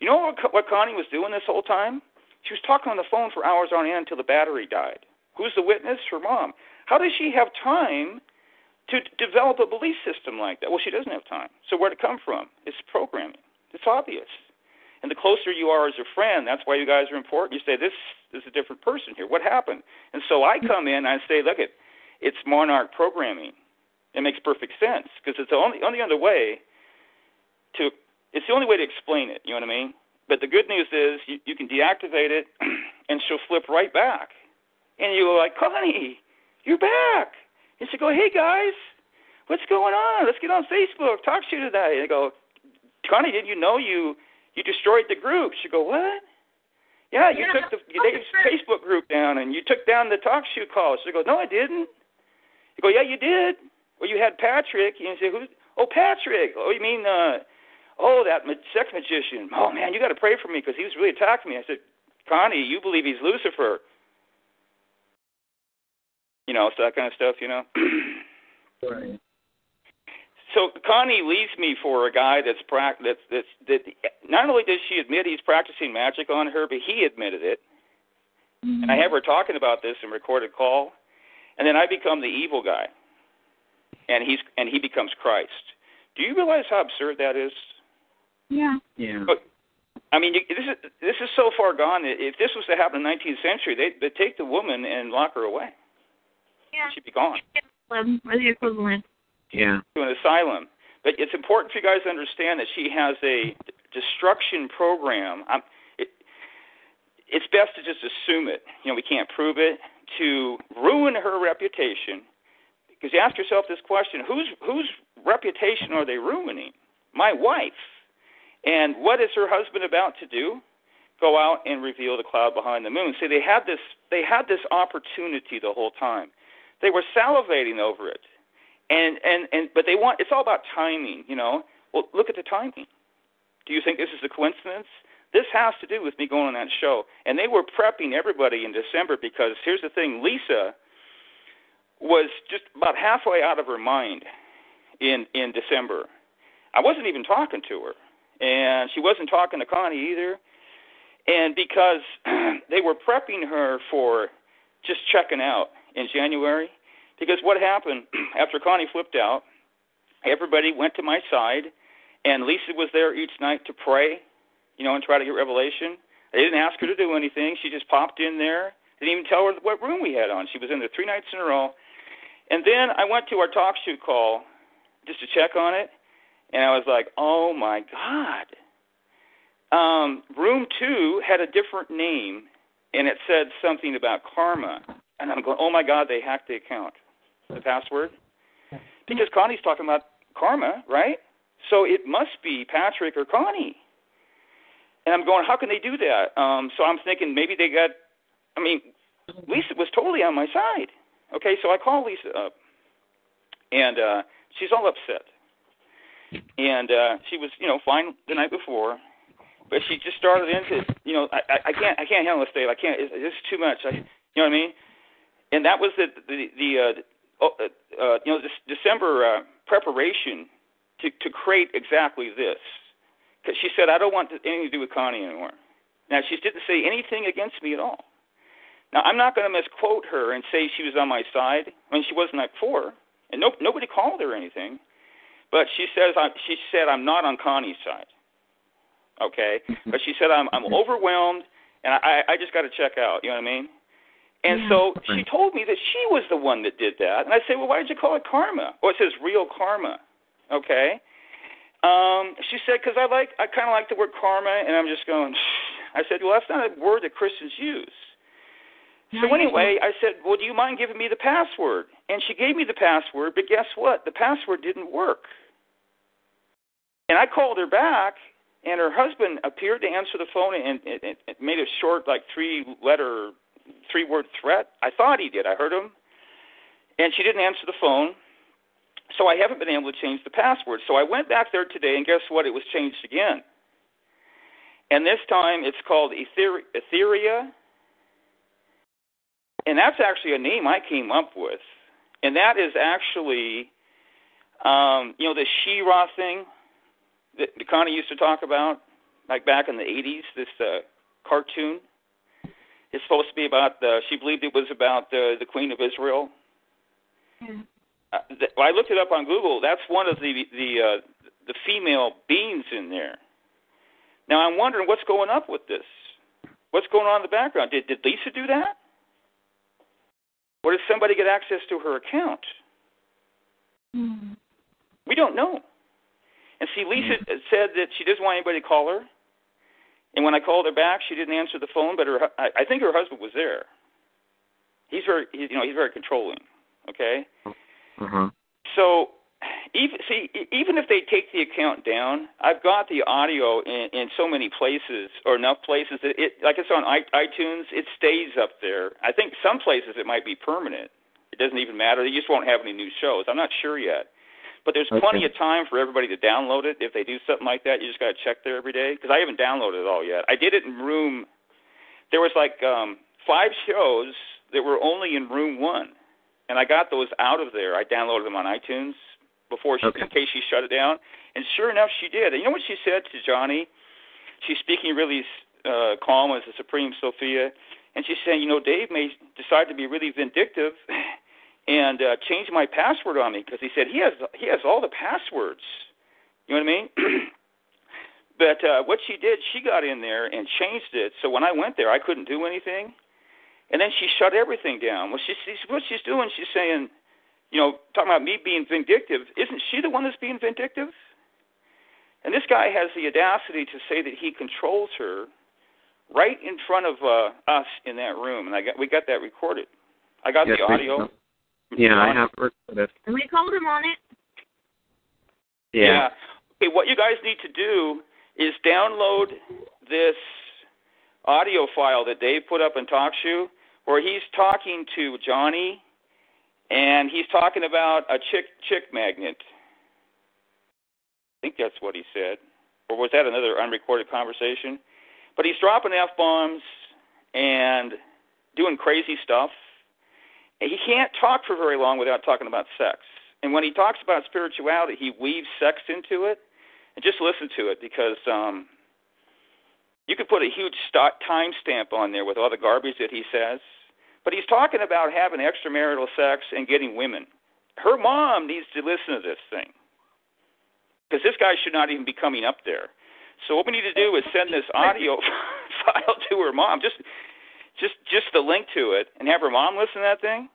You know what, what Connie was doing this whole time? She was talking on the phone for hours on end until the battery died. Who's the witness? Her mom. How does she have time to d- develop a belief system like that? Well, she doesn't have time. So where'd it come from? It's programming. It's obvious. And the closer you are as a friend, that's why you guys are important. You say, this, this is a different person here. What happened? And so I hmm. come in and I say, look, it, it's monarch programming. It makes perfect sense because it's the only only other way to it's the only way to explain it. You know what I mean? But the good news is you, you can deactivate it, and she'll flip right back. And you're like, Connie, you're back. And she'll go, Hey guys, what's going on? Let's get on Facebook. Talk to you today. And I go, Connie, did you know you you destroyed the group? She go, What? Yeah, you Yeah, took the Facebook group down, and you took down the talk show calls. She go, No, I didn't. You go, yeah, you did. Well, you had Patrick. You say, who's? Oh, Patrick. Oh, you mean, uh, oh, that sex magician. Oh man, you got to pray for me because he was really attacking me. I said, Connie, you believe he's Lucifer. You know, so that kind of stuff. You know. right. So Connie leaves me for a guy that's prac that's that's that. Not only does she admit he's practicing magic on her, but he admitted it. Mm-hmm. And I have her talking about this in recorded call, and then I become the evil guy, and he's and he becomes Christ. Do you realize how absurd that is? Yeah. Yeah. But I mean, this is this is so far gone. If this was to happen in the 19th century, they they take the woman and lock her away. Yeah. She'd be gone Or the equivalent. Yeah. to an asylum. But it's important for you guys to understand that she has a destruction program. I'm, it, it's best to just assume it. You know, we can't prove it to ruin her reputation. Because you ask yourself this question: whose whose reputation are they ruining? My wife. And what is her husband about to do? Go out and reveal the cloud behind the moon. See, they had this they had this opportunity the whole time. They were salivating over it. And and and but they want it's all about timing, you know. Well, look at the timing. Do you think this is a coincidence? This has to do with me going on that show. And they were prepping everybody in December because here's the thing, Lisa was just about halfway out of her mind in in December. I wasn't even talking to her, and she wasn't talking to Connie either. And because they were prepping her for just checking out in January, because what happened after Connie flipped out, everybody went to my side, and Lisa was there each night to pray, you know, and try to get revelation. I didn't ask her to do anything. She just popped in there. Didn't even tell her what room we had on. She was in there three nights in a row. And then I went to our talk shoot call just to check on it, and I was like, oh my God. Um, room two had a different name, and it said something about karma. And I'm going, oh my God, they hacked the account, the password. Because Connie's talking about karma, right? So it must be Patrick or Connie. And I'm going, how can they do that? Um, so I'm thinking maybe they got, I mean, Lisa was totally on my side. Okay, so I call Lisa up, and uh, she's all upset. And uh, she was, you know, fine the night before, but she just started into, you know, I, I, I can't, I can't handle this, Dave. I can't. It's, it's too much. I, you know what I mean? And that was the the the uh, oh, uh, uh, you know this December uh, preparation to to create exactly this. Because she said, I don't want anything to do with Connie anymore. Now she didn't say anything against me at all. Now I'm not going to misquote her and say she was on my side when she wasn't night before, and no, nobody called her anything. But she says I, she said I'm not on Connie's side. Okay, but she said I'm I'm overwhelmed and I I just got to check out. You know what I mean? And Yeah. so she told me that she was the one that did that. And I said, well, why did you call it karma? Well, it says real karma. Okay. Um, she said, because I like, I kind of like the word karma, and I'm just going. I said, well, that's not a word that Christians use. So anyway, I said, well, do you mind giving me the password? And she gave me the password, but guess what? The password didn't work. And I called her back, and her husband appeared to answer the phone and, made a short, like three-letter, three-word threat. I thought he did. I heard him, and she didn't answer the phone. So I haven't been able to change the password. So I went back there today, and guess what? It was changed again. And this time it's called Ether- Etheria. And that's actually a name I came up with. And that is actually, um, you know, the She-Ra thing that Connie used to talk about, like back in the 80s, this uh, cartoon. It's supposed to be about the, she believed it was about the, the Queen of Israel. Yeah. Uh, th- I looked it up on Google. That's one of the the uh, the female beings in there. Now I'm wondering what's going up with this. What's going on in the background? Did did Lisa do that? Or did somebody get access to her account? Hmm. We don't know. And see, Lisa said that she doesn't want anybody to call her. And when I called her back, she didn't answer the phone. But her, I, I think her husband was there. He's very, he's, you know, he's very controlling. Okay. Uh-huh. So even see even if they take the account down, I've got the audio in, in so many places or enough places that it like it's on iTunes, it stays up there. I think some places it might be permanent. It doesn't even matter. They just won't have any new shows. I'm not sure yet. But there's Okay. plenty of time for everybody to download it. If they do something like that, you just got to check there every day because I haven't downloaded it all yet. I did it in room. There was like um, five shows that were only in room one, and I got those out of there. I downloaded them on iTunes before she, Okay. in case she shut it down. And sure enough, she did. And you know what she said to Johnny? She's speaking really uh, calm as the Supreme Sophia, and she's saying, you know, Dave may decide to be really vindictive and uh, change my password on me because he said he has he has all the passwords. You know what I mean? but uh, what she did, she got in there and changed it. So when I went there, I couldn't do anything. And then she shut everything down. Well, she's, she's what she's doing. She's saying, you know, talking about me being vindictive. Isn't she the one that's being vindictive? And this guy has the audacity to say that he controls her right in front of uh, us in that room, and I got we got that recorded. I got Yes, the we- audio. Yeah, I on- have recorded. And we called him on it. Yeah. Okay, what you guys need to do is download this audio file that Dave put up in TalkShoe, where he's talking to Johnny, and he's talking about a chick chick magnet. I think that's what he said, or was that another unrecorded conversation? But he's dropping f bombs and doing crazy stuff. And he can't talk for very long without talking about sex. And when he talks about spirituality, he weaves sex into it. And just listen to it because um, you could put a huge time stamp on there with all the garbage that he says. But he's talking about having extramarital sex and getting women. Her mom needs to listen to this thing because this guy should not even be coming up there. So what we need to do is send this audio file to her mom, just just just the link to it, and have her mom listen to that thing.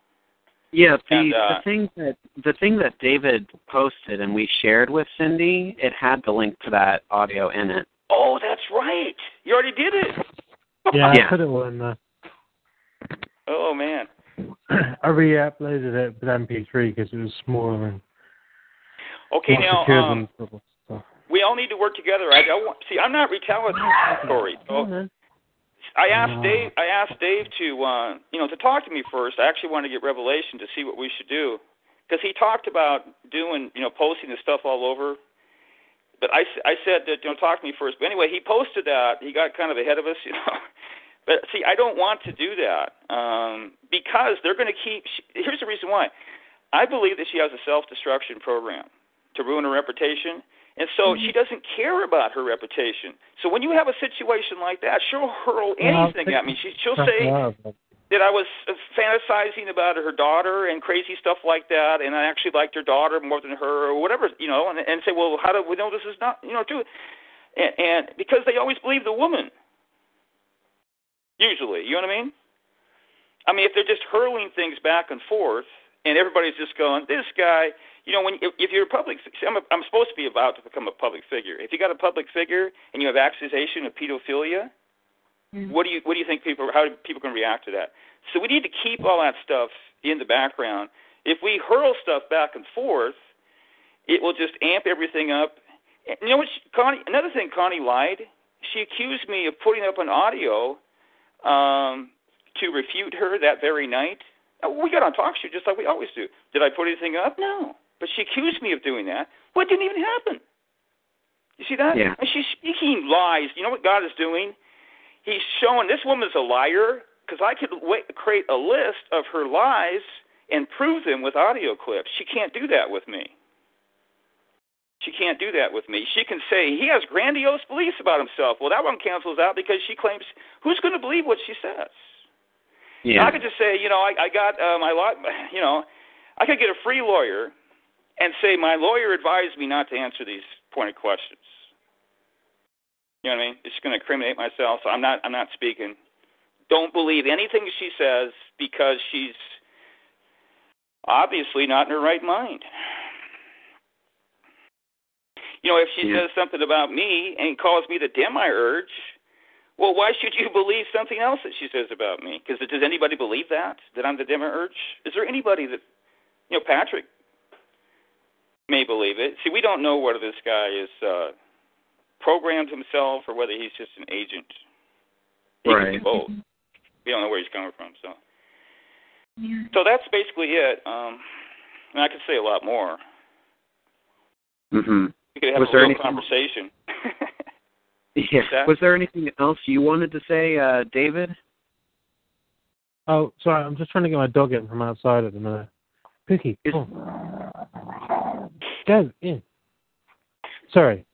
Yeah, the And, uh, the thing that the thing that David posted and we shared with Cindy, it had the link to that audio in it. Oh, that's right. You already did it. Yeah, Yeah. I put it all in there. Oh man. I re-uploaded it with MP3 because it was smaller and Okay, now um, than sort we all need to work together. I don't want, see. I'm not retelling the story. So I asked Dave. I asked Dave to, uh, you know, to talk to me first. I actually wanted to get revelation to see what we should do, because he talked about doing, you know, posting the stuff all over. But I, s- I said that, you know, talk to me first. But anyway, he posted that. He got kind of ahead of us, you know. But see, I don't want to do that um, because they're going to keep. Here's the reason why. I believe that she has a self-destruction program to ruin her reputation. And so she doesn't care about her reputation. So when you have a situation like that, she'll hurl anything at me. She, she'll say that I was uh, fantasizing about her daughter and crazy stuff like that, and I actually liked her daughter more than her, or whatever, you know, and, and say, well, how do we know this is not, you know, true? And, and because they always believe the woman, usually, you know what I mean? I mean, if they're just hurling things back and forth, and everybody's just going, this guy, you know, when if, if you're a public, see, I'm, a, I'm supposed to be about to become a public figure. If you got a public figure and you have accusation of pedophilia, mm-hmm. what do you what do you think people how do people going to react to that? So we need to keep all that stuff in the background. If we hurl stuff back and forth, it will just amp everything up. You know what, she, Connie? Another thing, Connie lied. She accused me of putting up an audio um, to refute her that very night. Uh, We got on TalkShoe just like we always do. Did I put anything up? No. But she accused me of doing that. What didn't even happen? You see that? Yeah. And she's speaking lies. You know what God is doing? He's showing this woman's a liar because I could wait, create a list of her lies and prove them with audio clips. She can't do that with me. She can't do that with me. She can say he has grandiose beliefs about himself. Well, that one cancels out because she claims who's going to believe what she says? Yeah. I could just say, you know, I, I got uh, my law, you know, I could get a free lawyer and say my lawyer advised me not to answer these pointed questions. You know what I mean? It's going to incriminate myself, so I'm not. I'm not speaking. Don't believe anything she says because she's obviously not in her right mind. You know, if she Yeah. says something about me and calls me the demiurge, well, why should you believe something else that she says about me? Because does anybody believe that that I'm the demiurge? Is there anybody that, you know, Patrick may believe it? See, we don't know whether this guy is uh, programmed himself or whether he's just an agent. He could be Right. both. We don't know where he's coming from. So, Yeah. So that's basically it. Um, and I could say a lot more. hmm We could have Was a there real anything- conversation. Yeah. that? Was there anything else you wanted to say, uh, David? Oh, sorry, I'm just trying to get my dog in from outside at the minute. Pookie, Is- oh. go in. Sorry.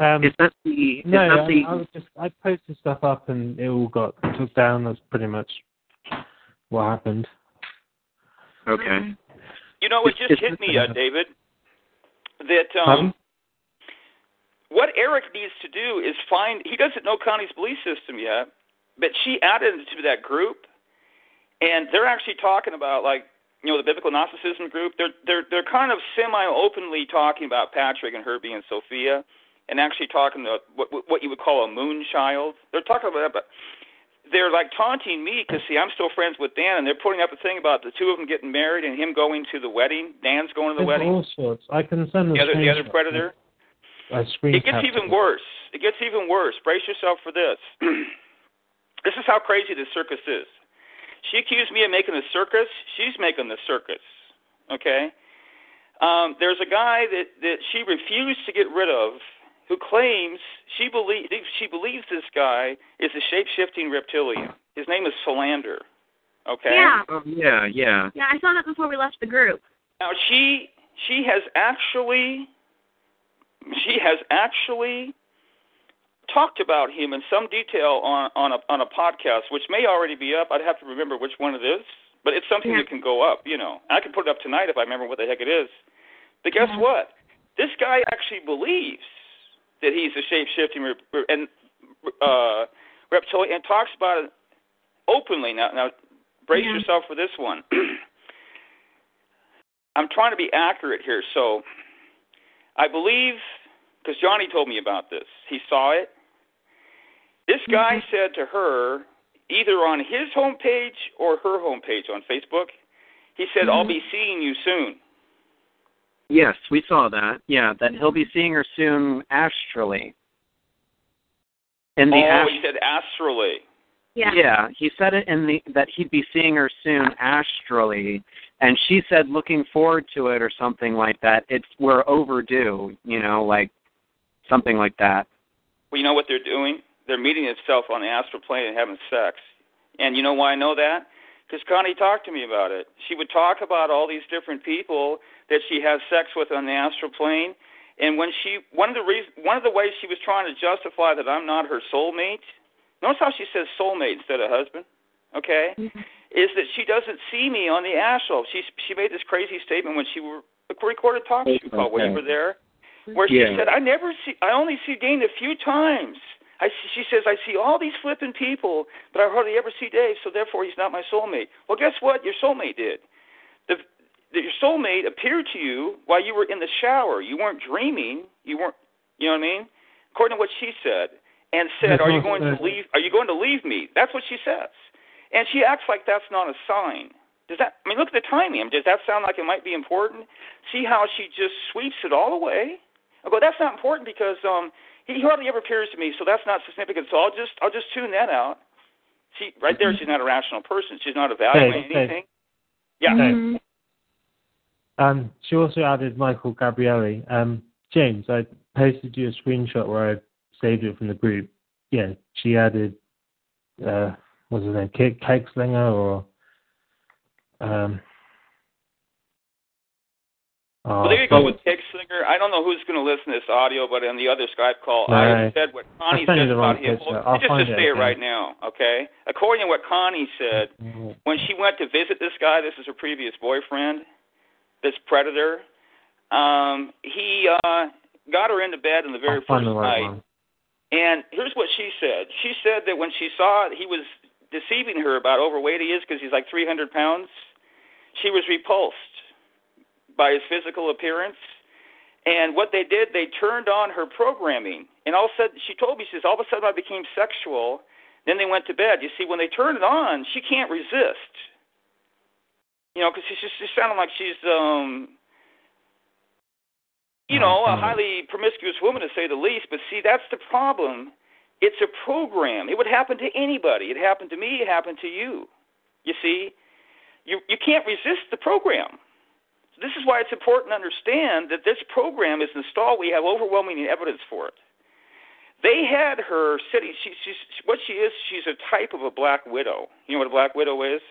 Um, Is that the? Is no, that I, the? I was just I posted stuff up and it all got took down. That's pretty much what happened. okay. You know, it Is- just is hit this me, uh, David, that um, Pardon? What Eric needs to do is find. He doesn't know Connie's belief system yet, but she added it to that group, and they're actually talking about like you know the biblical Gnosticism group. They're they're they're kind of semi openly talking about Patrick and Herbie and Sophia, and actually talking about what what you would call a moon child. They're talking about that, but they're like taunting me because see I'm still friends with Dan, and they're putting up a thing about the two of them getting married and him going to the wedding. Dan's going to the There's wedding. all sorts. I can send The other the other predator. I screen It gets capped even worse. It gets even worse. Brace yourself for this. this is how crazy this circus is. She accused me of making a circus. She's making the circus. Okay? Um, there's a guy that, that she refused to get rid of who claims she believes she believes this guy is a shape shifting reptilian. His name is Philander. Okay? Yeah. Oh, yeah, yeah. Yeah, I saw that before we left the group. Now she she has actually she has actually talked about him in some detail on on a on a podcast, which may already be up. I'd have to remember which one it is, but it's something Yeah. that can go up. You know, I can put it up tonight if I remember what the heck it is. But guess Yeah. what? This guy actually believes that he's a shape shifting rep- and uh, reptilian and talks about it openly. Now, now brace Yeah. yourself for this one. I'm trying to be accurate here, so I believe because Johnny told me about this. He saw it. This mm-hmm. guy said to her, either on his homepage or her homepage on Facebook, he said, "I'll mm-hmm. be seeing you soon." Yes, we saw that. Yeah, that he'll be seeing her soon astrally. In the oh, ast- he said astrally. Yeah. yeah, he said it in the that he'd be seeing her soon astrally, and she said looking forward to it or something like that. It's we're overdue, you know, like something like that. Well, you know what they're doing? They're meeting itself on the astral plane and having sex. And you know why I know that? Because Connie talked to me about it. She would talk about all these different people that she has sex with on the astral plane. And when she one of the reasons one of the ways she was trying to justify that I'm not her soulmate. Notice how she says soulmate instead of husband. Okay, mm-hmm. Is that she doesn't see me on the astral. She she made this crazy statement when she were recorded TalkShoe call when you were there, where she Yeah. said I never see I only see Dane a few times. I she says I see all these flipping people, but I hardly ever see Dave, so therefore he's not my soulmate. Well, guess what? Your soulmate did. The, the your soulmate appeared to you while you were in the shower. You weren't dreaming. You weren't. You know what I mean? According to what she said, and said, "Are you going to leave? Are you going to leave me?" That's what she says, and she acts like that's not a sign. Does that? I mean, look at the timing. Does that sound like it might be important? See how she just sweeps it all away. I go, that's not important because um, he hardly ever appears to me, so that's not significant. So I'll just I'll just tune that out. See, right there, she's not a rational person. She's not evaluating Hey, hey. anything. Yeah. Hey. Mhm. Um, she also added Michael Gabrielli. Um, James, I posted you a screenshot where I saved it from the group. Yeah, she added, uh, what's his name, Cake, Cake Slinger or, um, oh, Well, there you go with Kick Singer. I don't know who's going to listen to this audio, but on the other Skype call, I said what Connie said about him. Well, I'll just to say it right now, okay? According to what Connie said, when she went to visit this guy, this is her previous boyfriend, this predator. Um, he uh, got her into bed in the very I'll first the right night. one. And here's what she said. She said that when she saw it he was deceiving her about overweight he is because he's like 300 pounds, she was repulsed by his physical appearance. And what they did, they turned on her programming. And all of a sudden, she told me, she says, all of a sudden I became sexual. Then they went to bed. You see, when they turn it on, she can't resist. You know, because she's just she's sounding like she's, um, you know, a highly promiscuous woman to say the least. But see, that's the problem. It's a program. It would happen to anybody. It happened to me. It happened to you. You see, you you can't resist the program. So this is why it's important to understand that this program is installed. We have overwhelming evidence for it. They had her sitting. She, she's what she is. She's a type of a black widow. You know what a black widow is?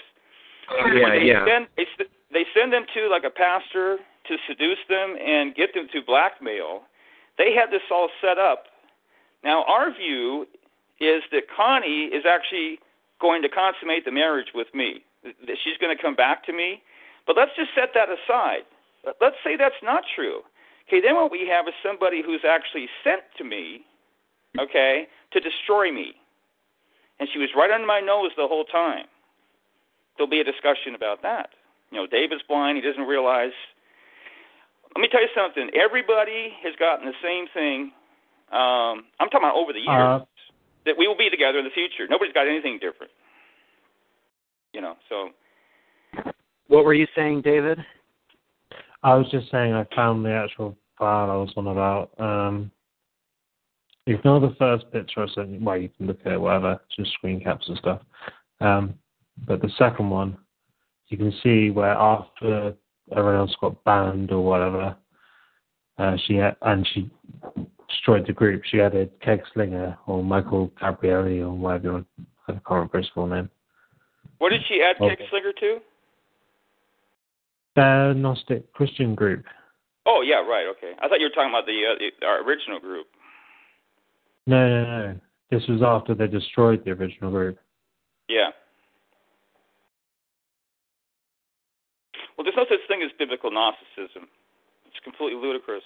Oh, yeah, they yeah. Send, they, they send them to like a pastor to seduce them and get them to blackmail. They had this all set up. Now our view is that Connie is actually going to consummate the marriage with me. That she's going to come back to me. But let's just set that aside. Let's say that's not true. Okay, then what we have is somebody who's actually sent to me, okay, to destroy me. And she was right under my nose the whole time. There'll be a discussion about that. You know, David's blind, he doesn't realize. Let me tell you something. Everybody has gotten the same thing. Um, I'm talking about over the years. Uh, that we will be together in the future. Nobody's got anything different. You know, so What were you saying, David? I was just saying I found the actual file I was on about. Um, ignore the first picture I sent you. Well, you can look at it, whatever, just screen caps and stuff. Um, but the second one, you can see where after everyone else got banned or whatever, uh, she had, and she destroyed the group. She added Keg Slinger or Michael Gabrielli or whatever you want. I can't remember his full name. what did she add Okay. Kick Slinger to? The Gnostic Christian group. Oh yeah, right. Okay. I thought you were talking about the, uh, the our original group. No, no, no. This was after they destroyed the original group. Yeah. Well, there's no such thing as biblical Gnosticism. It's completely ludicrous.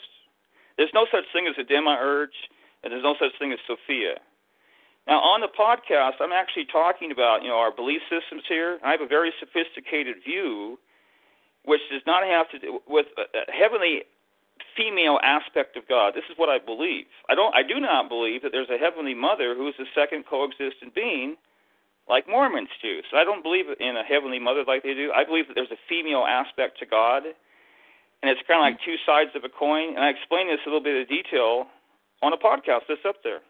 There's no such thing as a demiurge, and there's no such thing as Sophia. Now, on the podcast, I'm actually talking about you know our belief systems here. I have a very sophisticated view, which does not have to do with a a heavenly female aspect of God. This is what I believe. I don't. I do not believe that there's a heavenly mother who is the second coexistent being like Mormons do. So I don't believe in a heavenly mother like they do. I believe that there's a female aspect to God, and it's kind of like hmm. two sides of a coin. And I explain this a little bit of detail on a podcast that's up there.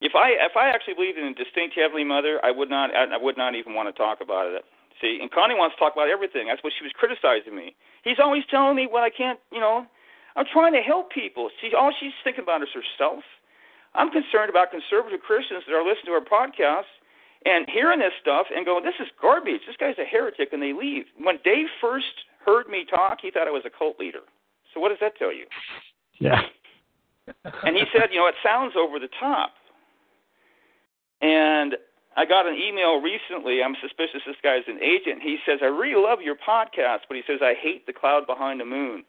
If I if I actually believed in a distinct heavenly mother, I would not I would not even want to talk about it. See, and Connie wants to talk about everything. That's what she was criticizing me. He's always telling me what I can't, you know. I'm trying to help people. She all she's thinking about is herself. I'm concerned about conservative Christians that are listening to our podcast and hearing this stuff and going, "This is garbage. This guy's a heretic," and they leave. When Dave first heard me talk, he thought I was a cult leader. So what does that tell you? Yeah. And he said, "You know, it sounds over the top." And I got an email recently. I'm suspicious this guy's an agent. He says, I really love your podcast, but he says, I hate the cloud behind the moon.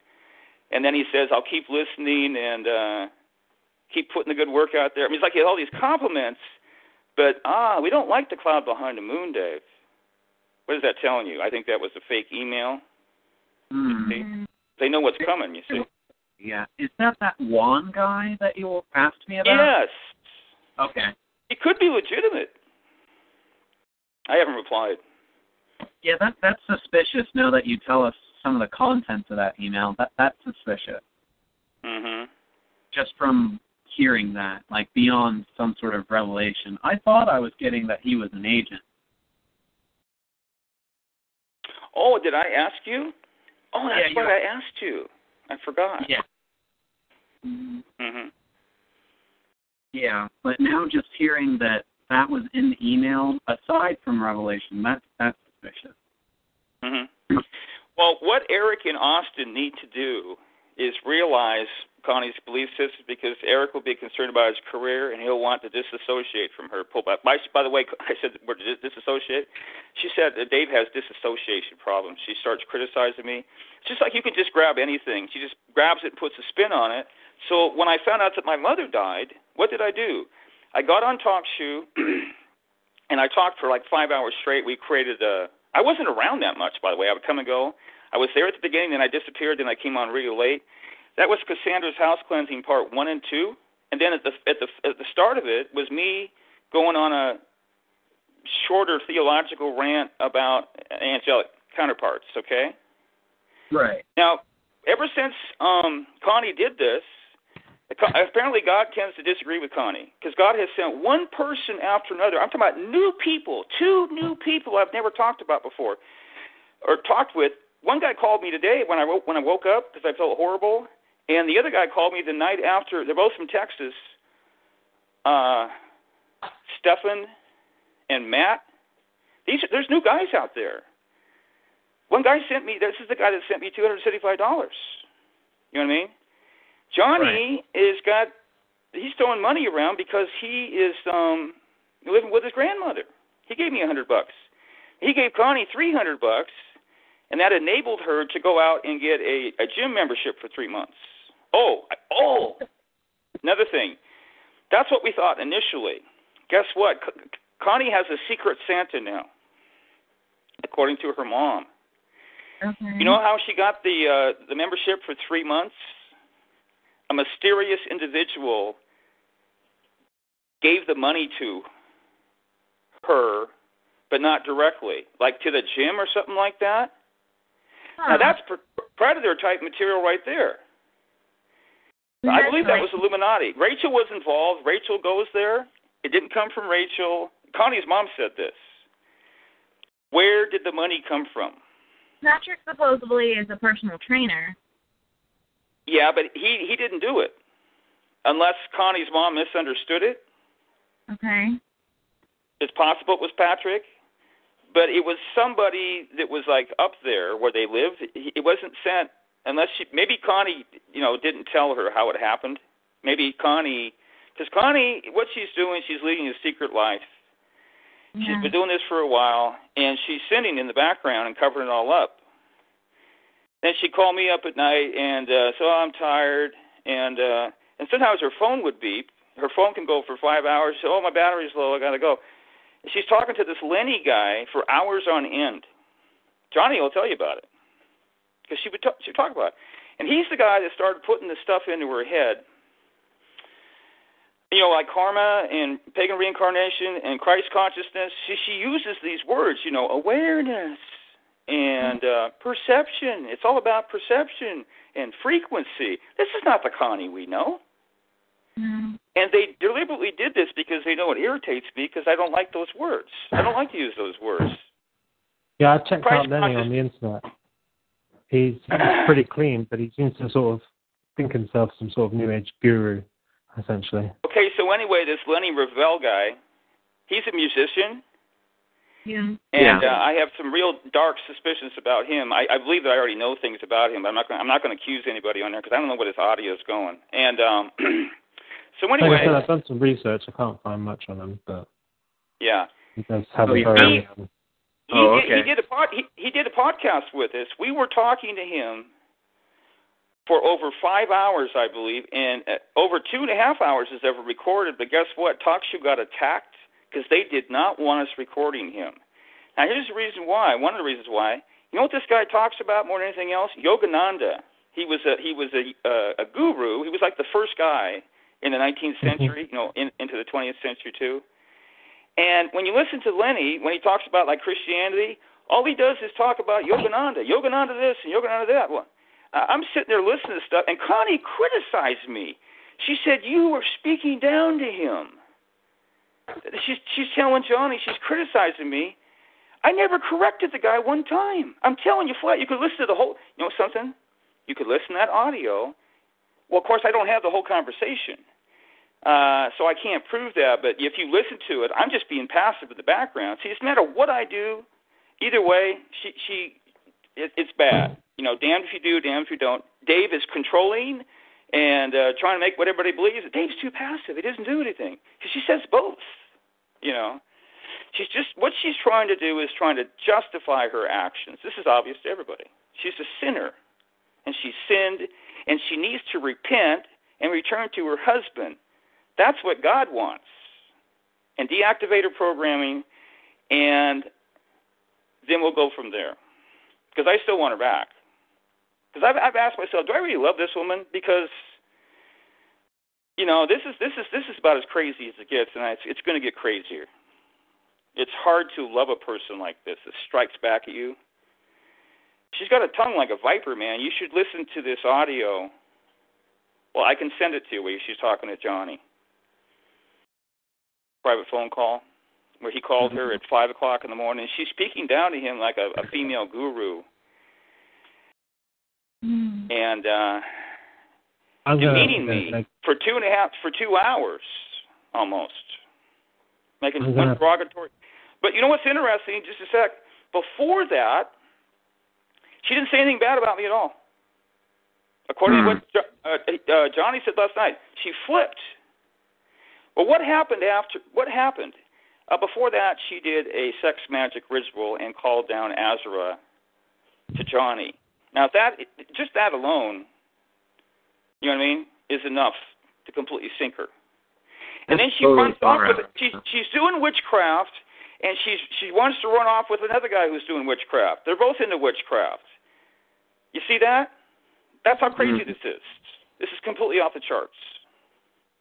And then he says, I'll keep listening and uh, keep putting the good work out there. I mean, it's like he had all these compliments, but ah, we don't like the cloud behind the moon, Dave. What is that telling you? I think that was a fake email. Hmm. See? They know what's coming, you see. Yeah. Is that that Juan guy that you asked me about? Yes. Okay. It could be legitimate. I haven't replied. Yeah, that that's suspicious. Now that you tell us some of the contents of that email, that that's suspicious. Mhm. Just from hearing that, like beyond some sort of revelation, I thought I was getting that he was an agent. Oh, did I ask you? Oh, that's Yeah, right. you- I asked you. I forgot. Yeah. Mhm. Yeah, but now just hearing that that was in the email, aside from revelation, that's that's suspicious. Mhm. Well, what Eric and Austin need to do is realize Connie's belief system because Eric will be concerned about his career and he'll want to disassociate from her. Pull back. By, by the way, I said the word dis- disassociate. She said that Dave has disassociation problems. She starts criticizing me. It's just like you can just grab anything. She just grabs it and puts a spin on it. So when I found out that my mother died, what did I do? I got on TalkShoe and I talked for like five hours straight. We created a. I wasn't around that much, by the way. I would come and go. I was there at the beginning, then I disappeared, then I came on really late. That was Cassandra's house cleansing part one and two, and then at the at the at the start of it was me going on a shorter theological rant about angelic counterparts. Okay. Right. Now, ever since um, Connie did this, Apparently, God tends to disagree with Connie because God has sent one person after another. I'm talking about new people, two new people I've never talked about before or talked with. One guy called me today when I woke, when I woke up because I felt horrible, and the other guy called me the night after. They're both from Texas. Uh, Stefan and Matt. These there's new guys out there. One guy sent me. This is the guy that sent me two hundred seventy-five dollars. You know what I mean? Johnny right. is got. He's throwing money around because he is um living with his grandmother. He gave me a hundred bucks. He gave Connie three hundred bucks, and that enabled her to go out and get a, a gym membership for three months. Oh, oh, another thing. That's what we thought initially. Guess what? Connie has a secret Santa now, according to her mom. Okay. You know how she got the uh, the membership for three months? A mysterious individual gave the money to her, but not directly, like to the gym or something like that. Huh. Now that's predator type material right there. I believe that was Illuminati. Rachel was involved. Rachel goes there. It didn't come from Rachel. Connie's mom said this. Where did the money come from? Patrick supposedly is a personal trainer. Yeah, but he he didn't do it. Unless Connie's mom misunderstood it. Okay. It's possible it was Patrick, but it was somebody that was like up there where they lived. It wasn't sent unless she maybe Connie, you know, didn't tell her how it happened. Maybe Connie because Connie, what she's doing, she's leading a secret life. Yeah. She's been doing this for a while, and she's singing in the background and covering it all up. Then she called me up at night, and uh, so I'm tired, and uh, and sometimes her phone would beep. Her phone can go for five hours. So, oh, my battery's low. I gotta go. She's talking to this Lenny guy for hours on end. Johnny will tell you about it because she would t- she would talk about it. And he's the guy that started putting this stuff into her head you know, like karma and pagan reincarnation and Christ consciousness, she, she uses these words, you know, awareness and uh, perception. It's all about perception and frequency. This is not the Connie we know. Mm. And they deliberately did this because they know it irritates me because I don't like those words. I don't like to use those words. Yeah, I checked Christ out Lenny on the internet. He's, he's pretty clean, but he seems to sort of think himself some sort of new age guru essentially. Okay, so anyway, this Lenny Ravel guy, he's a musician. Yeah. And Yeah. uh, I have some real dark suspicions about him. I, I believe that I already know things about him, but I'm not gonna, I'm not going to accuse anybody on there because I don't know what his audio is going. And um, so Like anyway, I said, I've done some research. I can't find much on him, but yeah, he does have Oh, a very. Um, he, Oh, did, he did a pod, he, he did a podcast with us. We were talking to him for over five hours, I believe, and uh, over two and a half hours is ever recorded. But guess what? TalkShoe got attacked because they did not want us recording him. Now, here's the reason why. One of the reasons why. You know what this guy talks about more than anything else? Yogananda. He was a he was a uh, a guru. He was like the first guy in the 19th mm-hmm. century, you know, in, into the 20th century too. And when you listen to Lenny, when he talks about like Christianity, all he does is talk about Yogananda, Yogananda this and Yogananda that. Well, I'm sitting there listening to stuff, and Connie criticized me. She said you were speaking down to him. She's she's telling Johnny she's criticizing me. I never corrected the guy one time. I'm telling you flat. You could listen to the whole. You know something? You could listen to that audio. Well, of course, I don't have the whole conversation, uh, so I can't prove that. But if you listen to it, I'm just being passive in the background. See, it's no matter what I do. Either way, she she it, it's bad. You know, damned if you do, damned if you don't. Dave is controlling and uh, trying to make what everybody believes. Dave's too passive. He doesn't do anything. She says both. You know, she's just what she's trying to do is trying to justify her actions. This is obvious to everybody. She's a sinner, and she sinned, and she needs to repent and return to her husband. That's what God wants. And deactivate her programming, and then we'll go from there. Because I still want her back. Because I've, I've asked myself, do I really love this woman? Because you know, this is this is this is about as crazy as it gets, and it's it's going to get crazier. It's hard to love a person like this that strikes back at you. She's got a tongue like a viper, man. You should listen to this audio Well, I can send it to you where she's talking to Johnny. Private phone call where he called her at five o'clock in the morning. She's speaking down to him like a, a female guru, Mm. and uh I'm gonna, demeaning me like, for two and a half for two hours almost, making I'm one derogatory. But you know what's interesting? Just a sec. Before that, she didn't say anything bad about me at all. According Hmm. to what uh, uh, Johnny said last night, she flipped. Well, what happened after? What happened? Uh, before that, she did a sex magic ritual and called down Azra to Johnny. Now that just that alone, you know what I mean, is enough to completely sink her. And then she totally runs off alright. with it. She's she's doing witchcraft, and she's she wants to run off with another guy who's doing witchcraft. They're both into witchcraft. You see that? That's how crazy Mhm. this is. This is completely off the charts.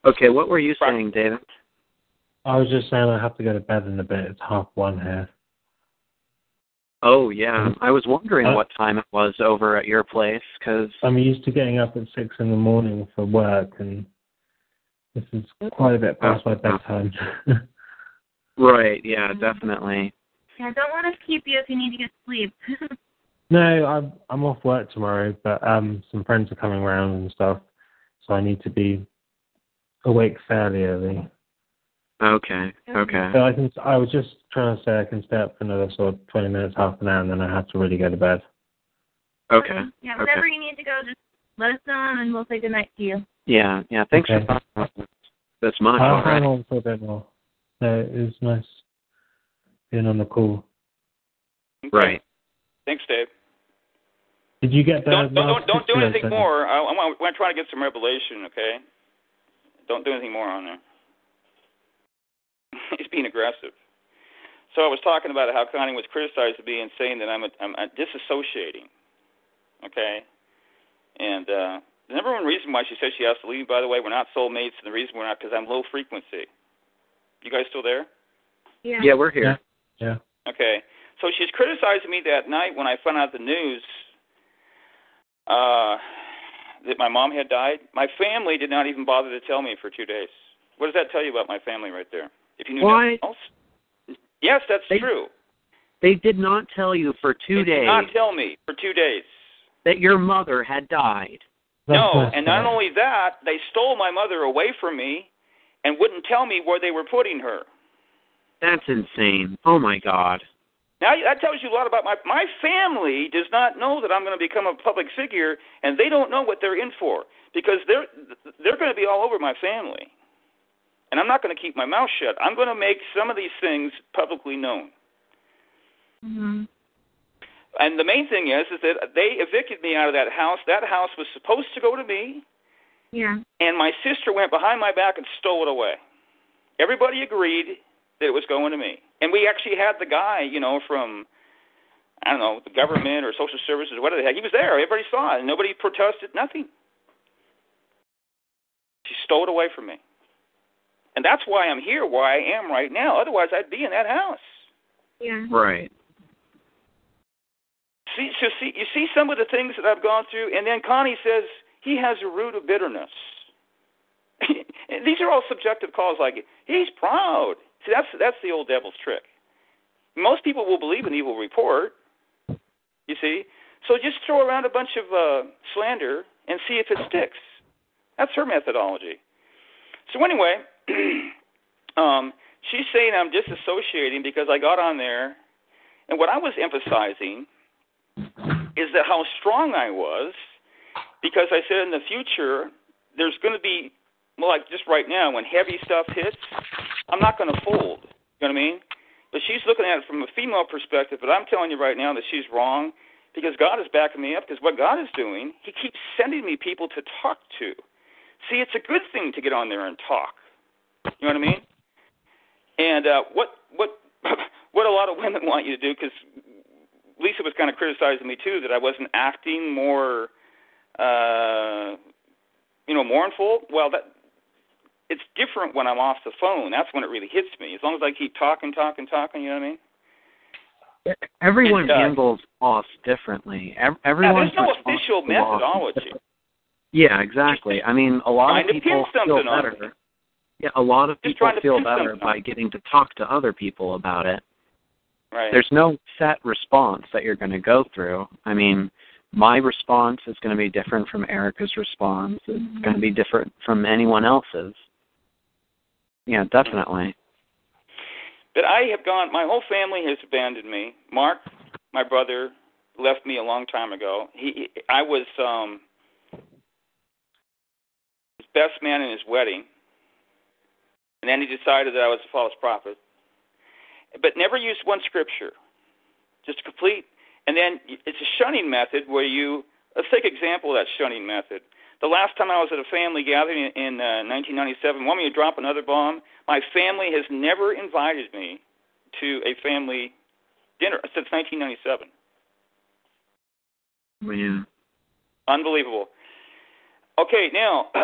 Okay, what were you Right. saying, David? I was just saying I have to go to bed in a bit. It's half one here. Oh yeah, I was wondering Uh, what time it was over at your place because I'm used to getting up at six in the morning for work, and this is quite a bit past my bedtime. right, yeah, definitely. Yeah, I don't want to keep you if you need to get sleep. no, I'm I'm off work tomorrow, but um, some friends are coming around and stuff, so I need to be awake fairly early. Okay, okay. So I can. I was just trying to say I can stay up for another sort of twenty minutes, half an hour, and then I have to really go to bed. Okay. Yeah, Okay. whenever you need to go, just let us know and we'll say goodnight to you. Yeah, yeah. Thanks Okay. for talking about this this much I'll hang already. on for a bit more. No, it was nice being on the call. Right. Thanks, Dave. Did you get that? Don't don't last don't, don't do anything more. I, I'm, I'm trying to get some revelation. Okay. Don't do anything more on there. He's being aggressive. So I was talking about how Connie was criticized me and saying that I'm a, I'm a disassociating. Okay. And uh, the number one reason why she says she has to leave, by the way, we're not soulmates, and the reason we're not because I'm low frequency. You guys still there? Yeah. Yeah, we're here. Yeah. Okay. So she's criticizing me that night when I found out the news uh, that my mom had died. My family did not even bother to tell me for two days. What does that tell you about my family right there? If you knew What? nothing else. Yes, that's They- true. They did not tell you for two they days did not tell me for two days. that your mother had died. No, and not only that, they stole my mother away from me and wouldn't tell me where they were putting her. That's insane. Oh my god. Now that tells you a lot about my my family does not know that I'm going to become a public figure, and they don't know what they're in for because they're they're going to be all over my family, and I'm not going to keep my mouth shut. I'm going to make some of these things publicly known. hmm And the main thing is is that they evicted me out of that house. That house was supposed to go to me, Yeah. and my sister went behind my back and stole it away. Everybody agreed that it was going to me, and we actually had the guy, you know, from I don't know the government or social services, whatever the heck. He was there. Everybody saw it. and Nobody protested. Nothing. She stole it away from me, and that's why I'm here, why I am right now. Otherwise, I'd be in that house. Yeah. Right. See, so see, you see some of the things that I've gone through, and then Connie says he has a root of bitterness. These are all subjective calls. Like he's proud. See, that's that's the old devil's trick. Most people will believe an evil report. You see, so just throw around a bunch of uh, slander and see if it sticks. That's her methodology. So anyway, um, she's saying I'm disassociating because I got on there, and what I was emphasizing is that how strong I was, because I said in the future there's going to be, like just right now when heavy stuff hits, I'm not going to fold. You know what I mean? But she's looking at it from a female perspective. But I'm telling you right now that she's wrong because God is backing me up. Because what God is doing, He keeps sending me people to talk to. See, it's a good thing to get on there and talk. You know what I mean? And uh, what what what a lot of women want you to do because Lisa was kind of criticizing me too that I wasn't acting more, uh, you know, mournful. Well, that it's different when I'm off the phone. That's when it really hits me. As long as I keep talking, talking, talking, you know what I mean? Everyone handles loss differently. Ev- Now, there's no official to loss is methodology. Yeah, exactly. I mean, a lot of people feel better. Yeah, a lot of people feel better something by getting to talk to other people about it. Right. There's no set response that you're going to go through. I mean, my response is going to be different from Erica's response. It's going to be different from anyone else's. Yeah, definitely. But I have gone. My whole family has abandoned me. Mark, my brother, left me a long time ago. He, I was um his best man in his wedding, and then he decided that I was a false prophet. But never used one scripture, just complete. And then it's a shunning method where you let's take example of that shunning method. The last time I was at a family gathering in uh, 1997, want me to drop another bomb? My family has never invited me to a family dinner since 1997. Yeah. Unbelievable. Okay, now,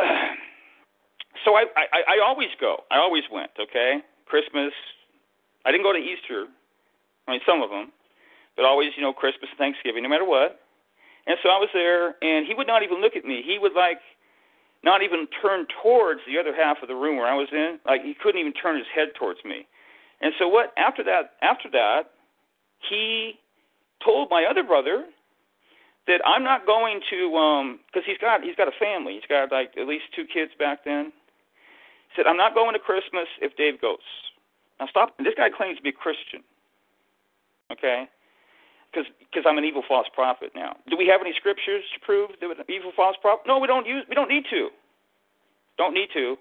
so I, I I always go. I always went. Okay, Christmas. I didn't go to Easter. I mean, some of them, but always, you know, Christmas, Thanksgiving, no matter what. And so I was there, and he would not even look at me. He would like not even turn towards the other half of the room where I was in. Like he couldn't even turn his head towards me. And so what? After that, after that, he told my other brother that I'm not going to um because he's got he's got a family. He's got like at least two kids back then. He said I'm not going to Christmas if Dave goes. Now stop. This guy claims to be Christian. Okay, because I'm an evil false prophet now. Do we have any scriptures to prove that an evil false prophet? No, we don't use. We don't need to. Don't need to.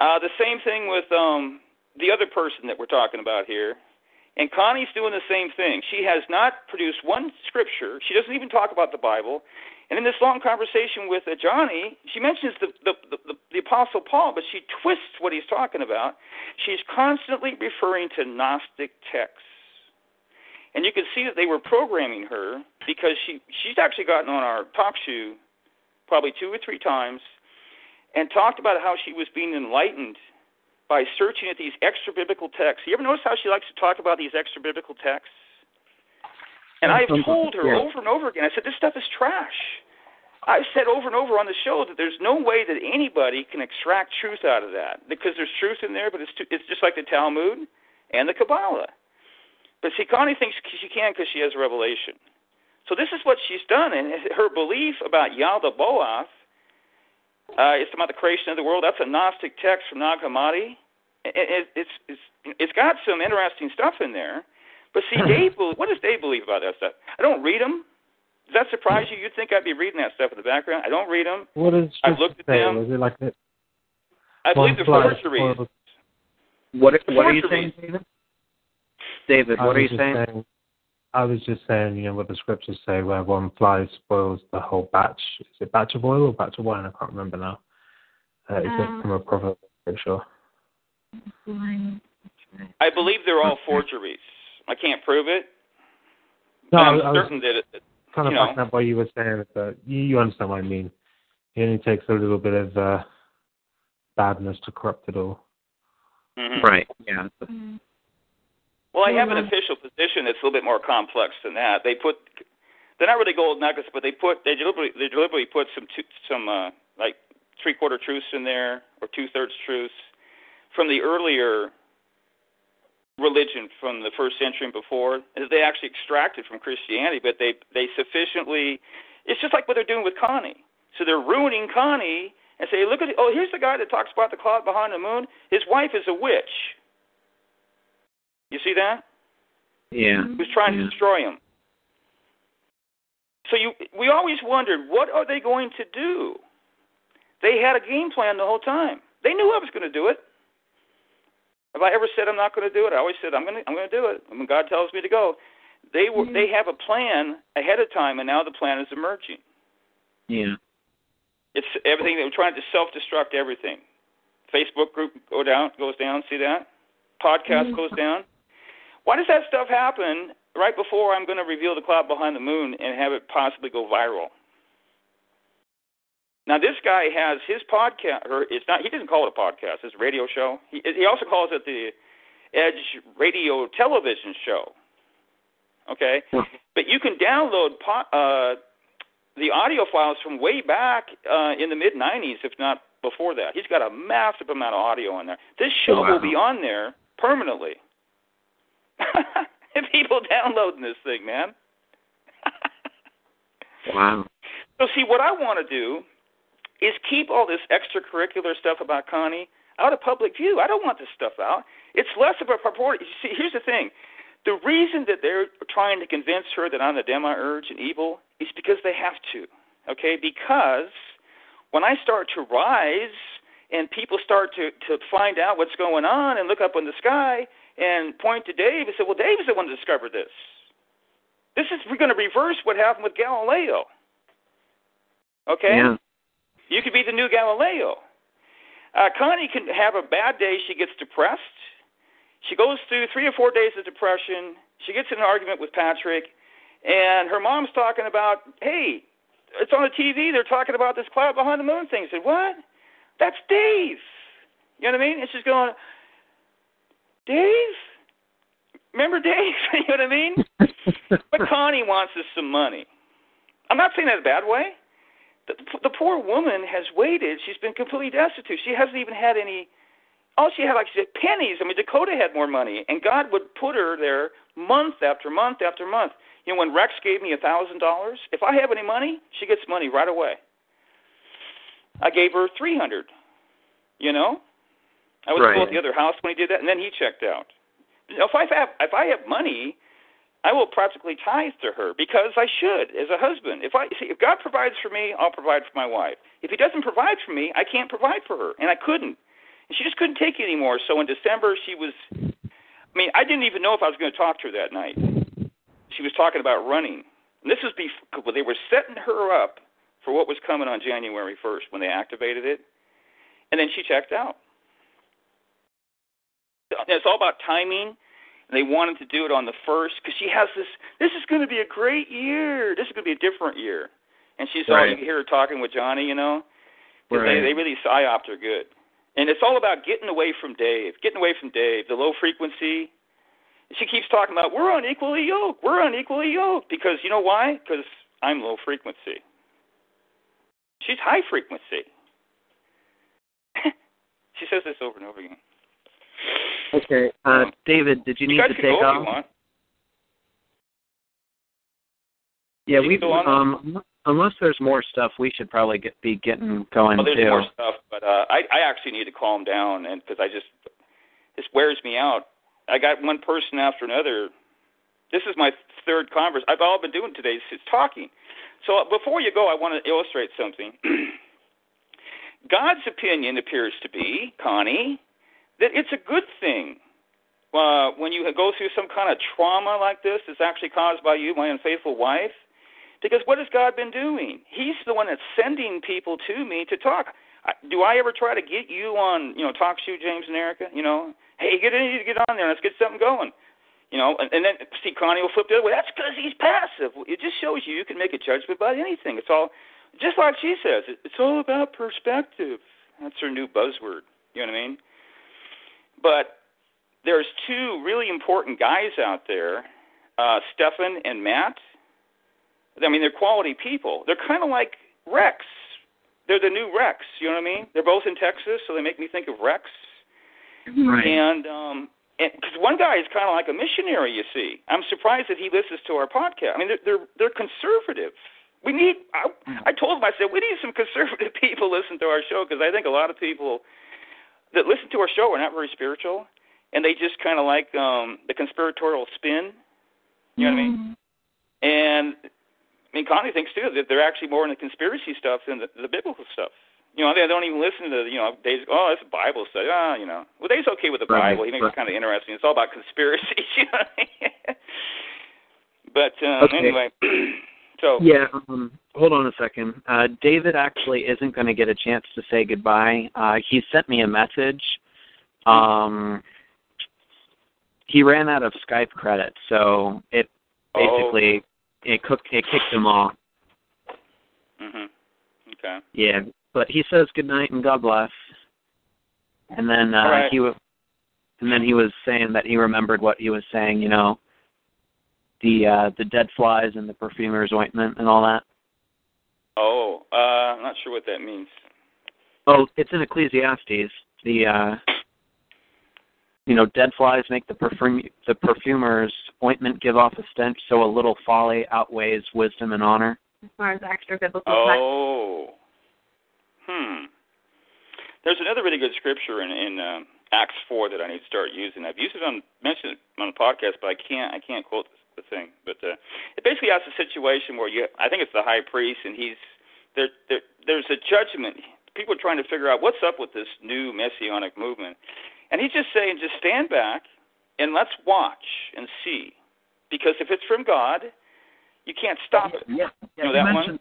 Uh, the same thing with um, the other person that we're talking about here. And Connie's doing the same thing. She has not produced one scripture. She doesn't even talk about the Bible. And in this long conversation with uh, Johnny, she mentions the, the, the, the Apostle Paul, but she twists what he's talking about. She's constantly referring to Gnostic texts. And you can see that they were programming her because she she's actually gotten on our talk show probably two or three times and talked about how she was being enlightened by searching at these extra biblical texts. You ever notice how she likes to talk about these extra biblical texts? And I've told her over and over again, I said, this stuff is trash. I've said over and over on the show that there's no way that anybody can extract truth out of that because there's truth in there, but it's, too, it's just like the Talmud and the Kabbalah. But see, Connie thinks she can because she has revelation. So this is what she's done, and her belief about Yaldabaoth uh, it's about the creation of the world. That's a Gnostic text from Nag Hammadi. It, it, it's it's it's got some interesting stuff in there. But see, Dave, what does Dave believe about that stuff? I don't read them. Does that surprise you? You'd think I'd be reading that stuff in the background. I don't read them. What is I've looked at say? them. Was it like a, I believe the one forgeries. What what are you forgeries. saying, David? David, what are you just saying? I was just saying, you know, what the scriptures say, where one fly spoils the whole batch. Is it batch of oil or batch of wine? I can't remember now. Uh, is Um, it from a proverb? I'm sure. I believe they're all forgeries. I can't prove it. No, I, I'm I was certain that it, kind of you know. backing up what you were saying, but you, you understand what I mean. It only takes a little bit of uh, badness to corrupt it all. mhm. Right. Yeah. Well, I have an Mhm. official position that's a little bit more complex than that. They put, they're not really gold nuggets, but they put they deliberately they deliberately put some two, some uh, like three quarter truths in there or two thirds truths from the earlier religion from the first century and before. that They actually extracted from Christianity, but they they sufficiently. It's just like what they're doing with Connie. So they're ruining Connie and say, look at. Oh, here's the guy that talks about the cloud behind the moon. His wife is a witch. You see that? Yeah. who's trying to destroy him. So you, we always wondered, what are they going to do? They had a game plan the whole time. They knew I was going to do it. Have I ever said I'm not going to do it? I always said I'm going to. I'm going to do it. When God tells me to go, they were. They have a plan ahead of time, and now the plan is emerging. Yeah. It's everything. They were trying to self-destruct everything. Facebook group go down, goes down. See that? Podcast mm-hmm. goes down. Why does that stuff happen right before I'm going to reveal the cloud behind the moon and have it possibly go viral? Now this guy has his podcast, or it's not. He doesn't call it a podcast. It's a radio show. He he also calls it the Edge Radio Television Show. Okay, but you can download po- uh, the audio files from way back uh, in the mid '90s, if not before that. He's got a massive amount of audio on there. This show Wow. will be on there permanently. people downloading this thing, man. Wow. So see, what I want to do is keep all this extracurricular stuff about Connie out of public view. I don't want this stuff out. It's less of a purport. You see, here's the thing: the reason that they're trying to convince her that I'm the demiurge and evil is because they have to. Okay, because when I start to rise and people start to to find out what's going on and look up in the sky and point to Dave and say, "Well, Dave is the one that discovered this." This is we're going to reverse what happened with Galileo. Okay? Yeah. You could be the new Galileo. Uh, Connie can have a bad day. She gets depressed. She goes through three or four days of depression. She gets in an argument with Patrick, and her mom's talking about, hey, it's on the TV. They're talking about this cloud behind the moon thing. I said, what? That's Dave. You know what I mean? And she's going, Dave? Remember Dave? you know what I mean? but Connie wants us some money. I'm not saying that in a bad way. The, the poor woman has waited. She's been completely destitute. She hasn't even had any. All she had, like she said, pennies. I mean, Dakota had more money, and God would put her there month after month after month. You know, when Rex gave me a thousand dollars, if I have any money, she gets money right away. I gave her three hundred. You know, I was Right. still at the other house when he did that, and then he checked out. You know, if I have if I have money, I will practically tithe to her because I should as a husband. If I see if God provides for me, I'll provide for my wife. If He doesn't provide for me, I can't provide for her, and I couldn't. And she just couldn't take it anymore. So in December, she was. I mean, I didn't even know if I was going to talk to her that night. She was talking about running. And this was before they were setting her up for what was coming on January 1st when they activated it, and then she checked out. It's all about timing and they wanted to do it on the first because she has this. This is going to be a great year. This is going to be a different year, and she's all Right. you hear her talking with Johnny, you know. Right. They they really psyoped her good, and it's all about getting away from Dave, getting away from Dave, the low frequency. She keeps talking about we're unequally yoked, we're unequally yoked because you know why? Because I'm low frequency. She's high frequency. she says this over and over again. Okay. Uh, David, did you need you guys to take off? if you want. Yeah, we still on there? um unless there's more stuff, we should probably get be getting going Well, there's too. more stuff, but uh, I I actually need to calm down, and because I just this wears me out. I got one person after another. This is my third conference. I've all been doing today is talking. So uh, before you go, I want to illustrate something. God's opinion appears to be, Connie, that it's a good thing uh, when you go through some kind of trauma like this that's actually caused by you, my unfaithful wife. Because what has God been doing? He's the one that's sending people to me to talk. Do I ever try to get you on, you know, TalkShoe, James and Erica? You know, hey, get in, get on there, let's get something going. You know, and, and then see Connie will flip the other way. That's because he's passive. It just shows you you can make a judgment about anything. It's all, just like she says, it's all about perspective. That's her new buzzword. You know what I mean? But there's two really important guys out there, uh, Stefan and Matt. I mean, they're quality people. They're kind of like Rex. They're the new Rex. You know what I mean? They're both in Texas, so they make me think of Rex. Right. And um, because one guy is kind of like a missionary, you see. I'm surprised that he listens to our podcast. I mean, they're they're, they're conservative. We need. I, I told him. I said we need some conservative people listen to our show because I think a lot of people that listen to our show are not very spiritual, and they just kind of like um, the conspiratorial spin. You know what I mean? And I mean, Connie thinks too that they're actually more in the conspiracy stuff than the, the biblical stuff. You know, they don't even listen to the, you know, Dave's, oh, it's a Bible study. Ah, you know. Well, Dave's okay with the Right, Bible. He makes right. it kind of interesting. It's all about conspiracies, you know what I mean? But um, Okay. anyway, so Yeah, um, hold on a second. Uh, David actually isn't going to get a chance to say goodbye. Uh, he sent me a message. Um, he ran out of Skype credit, so it basically it cooked it kicked him off. Oh, mhm. Okay. Yeah, but he says good night and God bless. And then uh, right. he was, and then he was saying that he remembered what he was saying. You know, the uh, the dead flies and the perfumer's ointment and all that. Oh, uh, I'm not sure what that means. Oh, it's in Ecclesiastes. The uh you know, dead flies make the perfume the perfumer's ointment give off a stench, so a little folly outweighs wisdom and honor. As far as extra biblical Oh. Hmm. There's another really good scripture in in uh, Acts four that I need to start using. I've used it on mentioned it on the podcast, but I can't I can't quote the thing. But uh, it basically has a situation where you I think it's the high priest and he's there, there there's a judgment. People are trying to figure out what's up with this new messianic movement, and he's just saying, just stand back and let's watch and see, because if it's from God, you can't stop it. Yeah, yeah You know that one?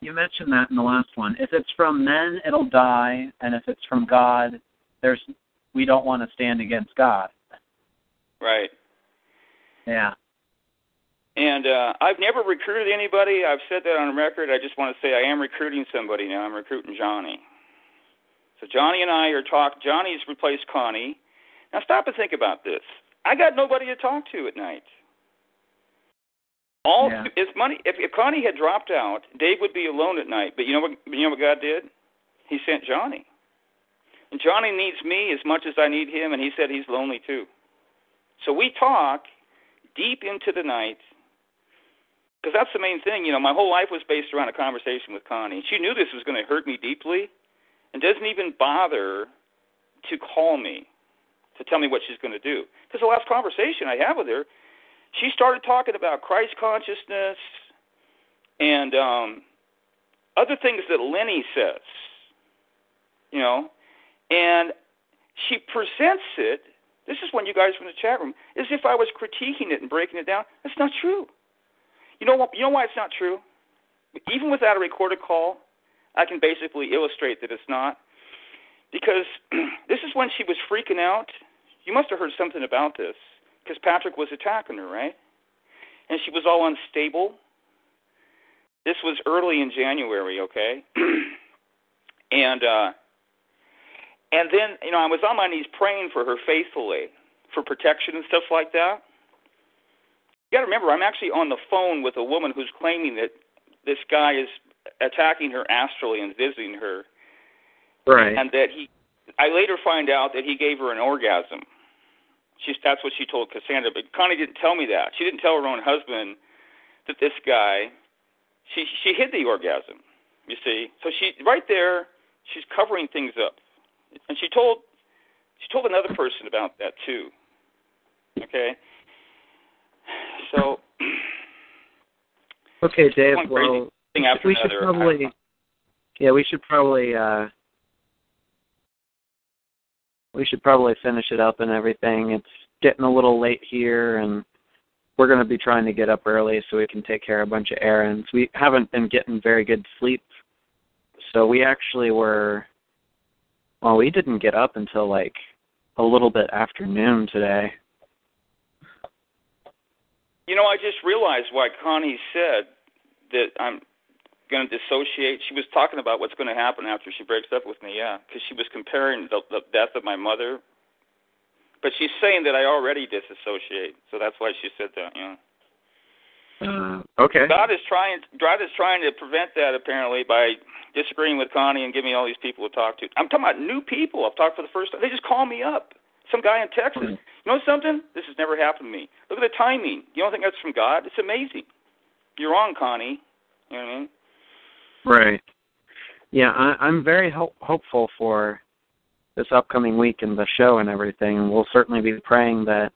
You mentioned that in the last one. If it's from men, it'll die, and if it's from God, there's we don't want to stand against God. Right. Yeah. And uh, I've never recruited anybody. I've said that on record. I just want to say I am recruiting somebody now. I'm recruiting Johnny. So Johnny and I are talk. Johnny's replaced Connie. Now stop and think about this. I got nobody to talk to at night. All Yeah. is money. If, if Connie had dropped out, Dave would be alone at night. But you know what? You know what God did? He sent Johnny. And Johnny needs me as much as I need him, and he said he's lonely too. So we talk deep into the night because that's the main thing. You know, my whole life was based around a conversation with Connie. She knew this was going to hurt me deeply, and doesn't even bother to call me to tell me what she's going to do. Because the last conversation I had with her, she started talking about Christ consciousness and um, other things that Lenny says. You know, and she presents it. This is when you guys in the chat room, as if I was critiquing it and breaking it down. That's not true. You know what? You know why it's not true? Even without a recorded call, I can basically illustrate that it's not. Because this is when she was freaking out. You must have heard something about this. Because Patrick was attacking her, right? And she was all unstable. This was early in January, okay? and uh and then, you know, I was on my knees praying for her faithfully for protection and stuff like that. You got to remember, I'm actually on the phone with a woman who's claiming that this guy is attacking her astrally and visiting her, Right. and that he. I later find out that he gave her an orgasm. She's that's what she told Cassandra, but Connie didn't tell me that. She didn't tell her own husband that this guy. She she hid the orgasm. You see, so she right there, she's covering things up, and she told she told another person about that too. Okay. So okay, Dave. Well, we should another. probably. Yeah, we should probably. uh We should probably finish it up and everything. It's getting a little late here, and we're going to be trying to get up early so we can take care of a bunch of errands. We haven't been getting very good sleep, so we actually were. Well, we didn't get up until like a little bit after noon today. You know, I just realized why Connie said that I'm going to dissociate. She was talking about what's going to happen after she breaks up with me, yeah, because she was comparing the, the death of my mother. But she's saying that I already disassociate, so that's why she said that. yeah. Uh, okay. God is trying. God is trying to prevent that apparently by disagreeing with Connie and giving me all these people to talk to. I'm talking about new people. I've talked for the first time. They just call me up. Some guy in Texas. You know something? This has never happened to me. Look at the timing. You don't think that's from God? It's amazing. You're wrong, Connie. You know what I mean? Right. Yeah, I, I'm very ho- hopeful for this upcoming week and the show and everything. We'll certainly be praying that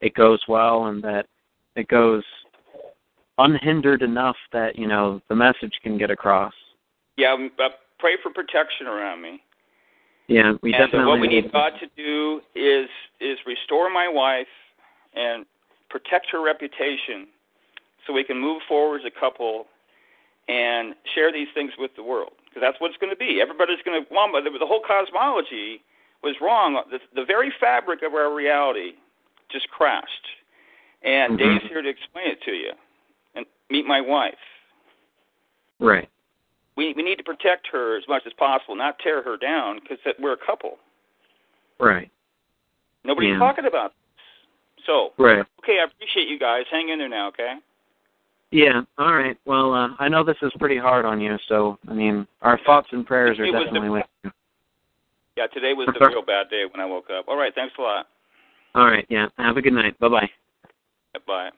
it goes well and that it goes unhindered enough that you know the message can get across. Yeah, um, uh, pray for protection around me. Yeah, we and uh, definitely. what we need God to do is is restore my wife and protect her reputation, so we can move forward as a couple and share these things with the world. Because that's what it's going to be. Everybody's going to. Well, the, the whole cosmology was wrong. The, the very fabric of our reality just crashed. And Mhm. Dave's here to explain it to you. And meet my wife. Right. We we need to protect her as much as possible, not tear her down, because we're a couple. Right. Nobody's Yeah. talking about this. So, Right. okay, I appreciate you guys. Hang in there now, okay? Yeah. All right. Well, uh, I know this is pretty hard on you, so I mean, our thoughts and prayers are definitely the- with you. Yeah, today was the Okay. real bad day when I woke up. All right, thanks a lot. All right. Yeah. Have a good night. Bye bye. Bye.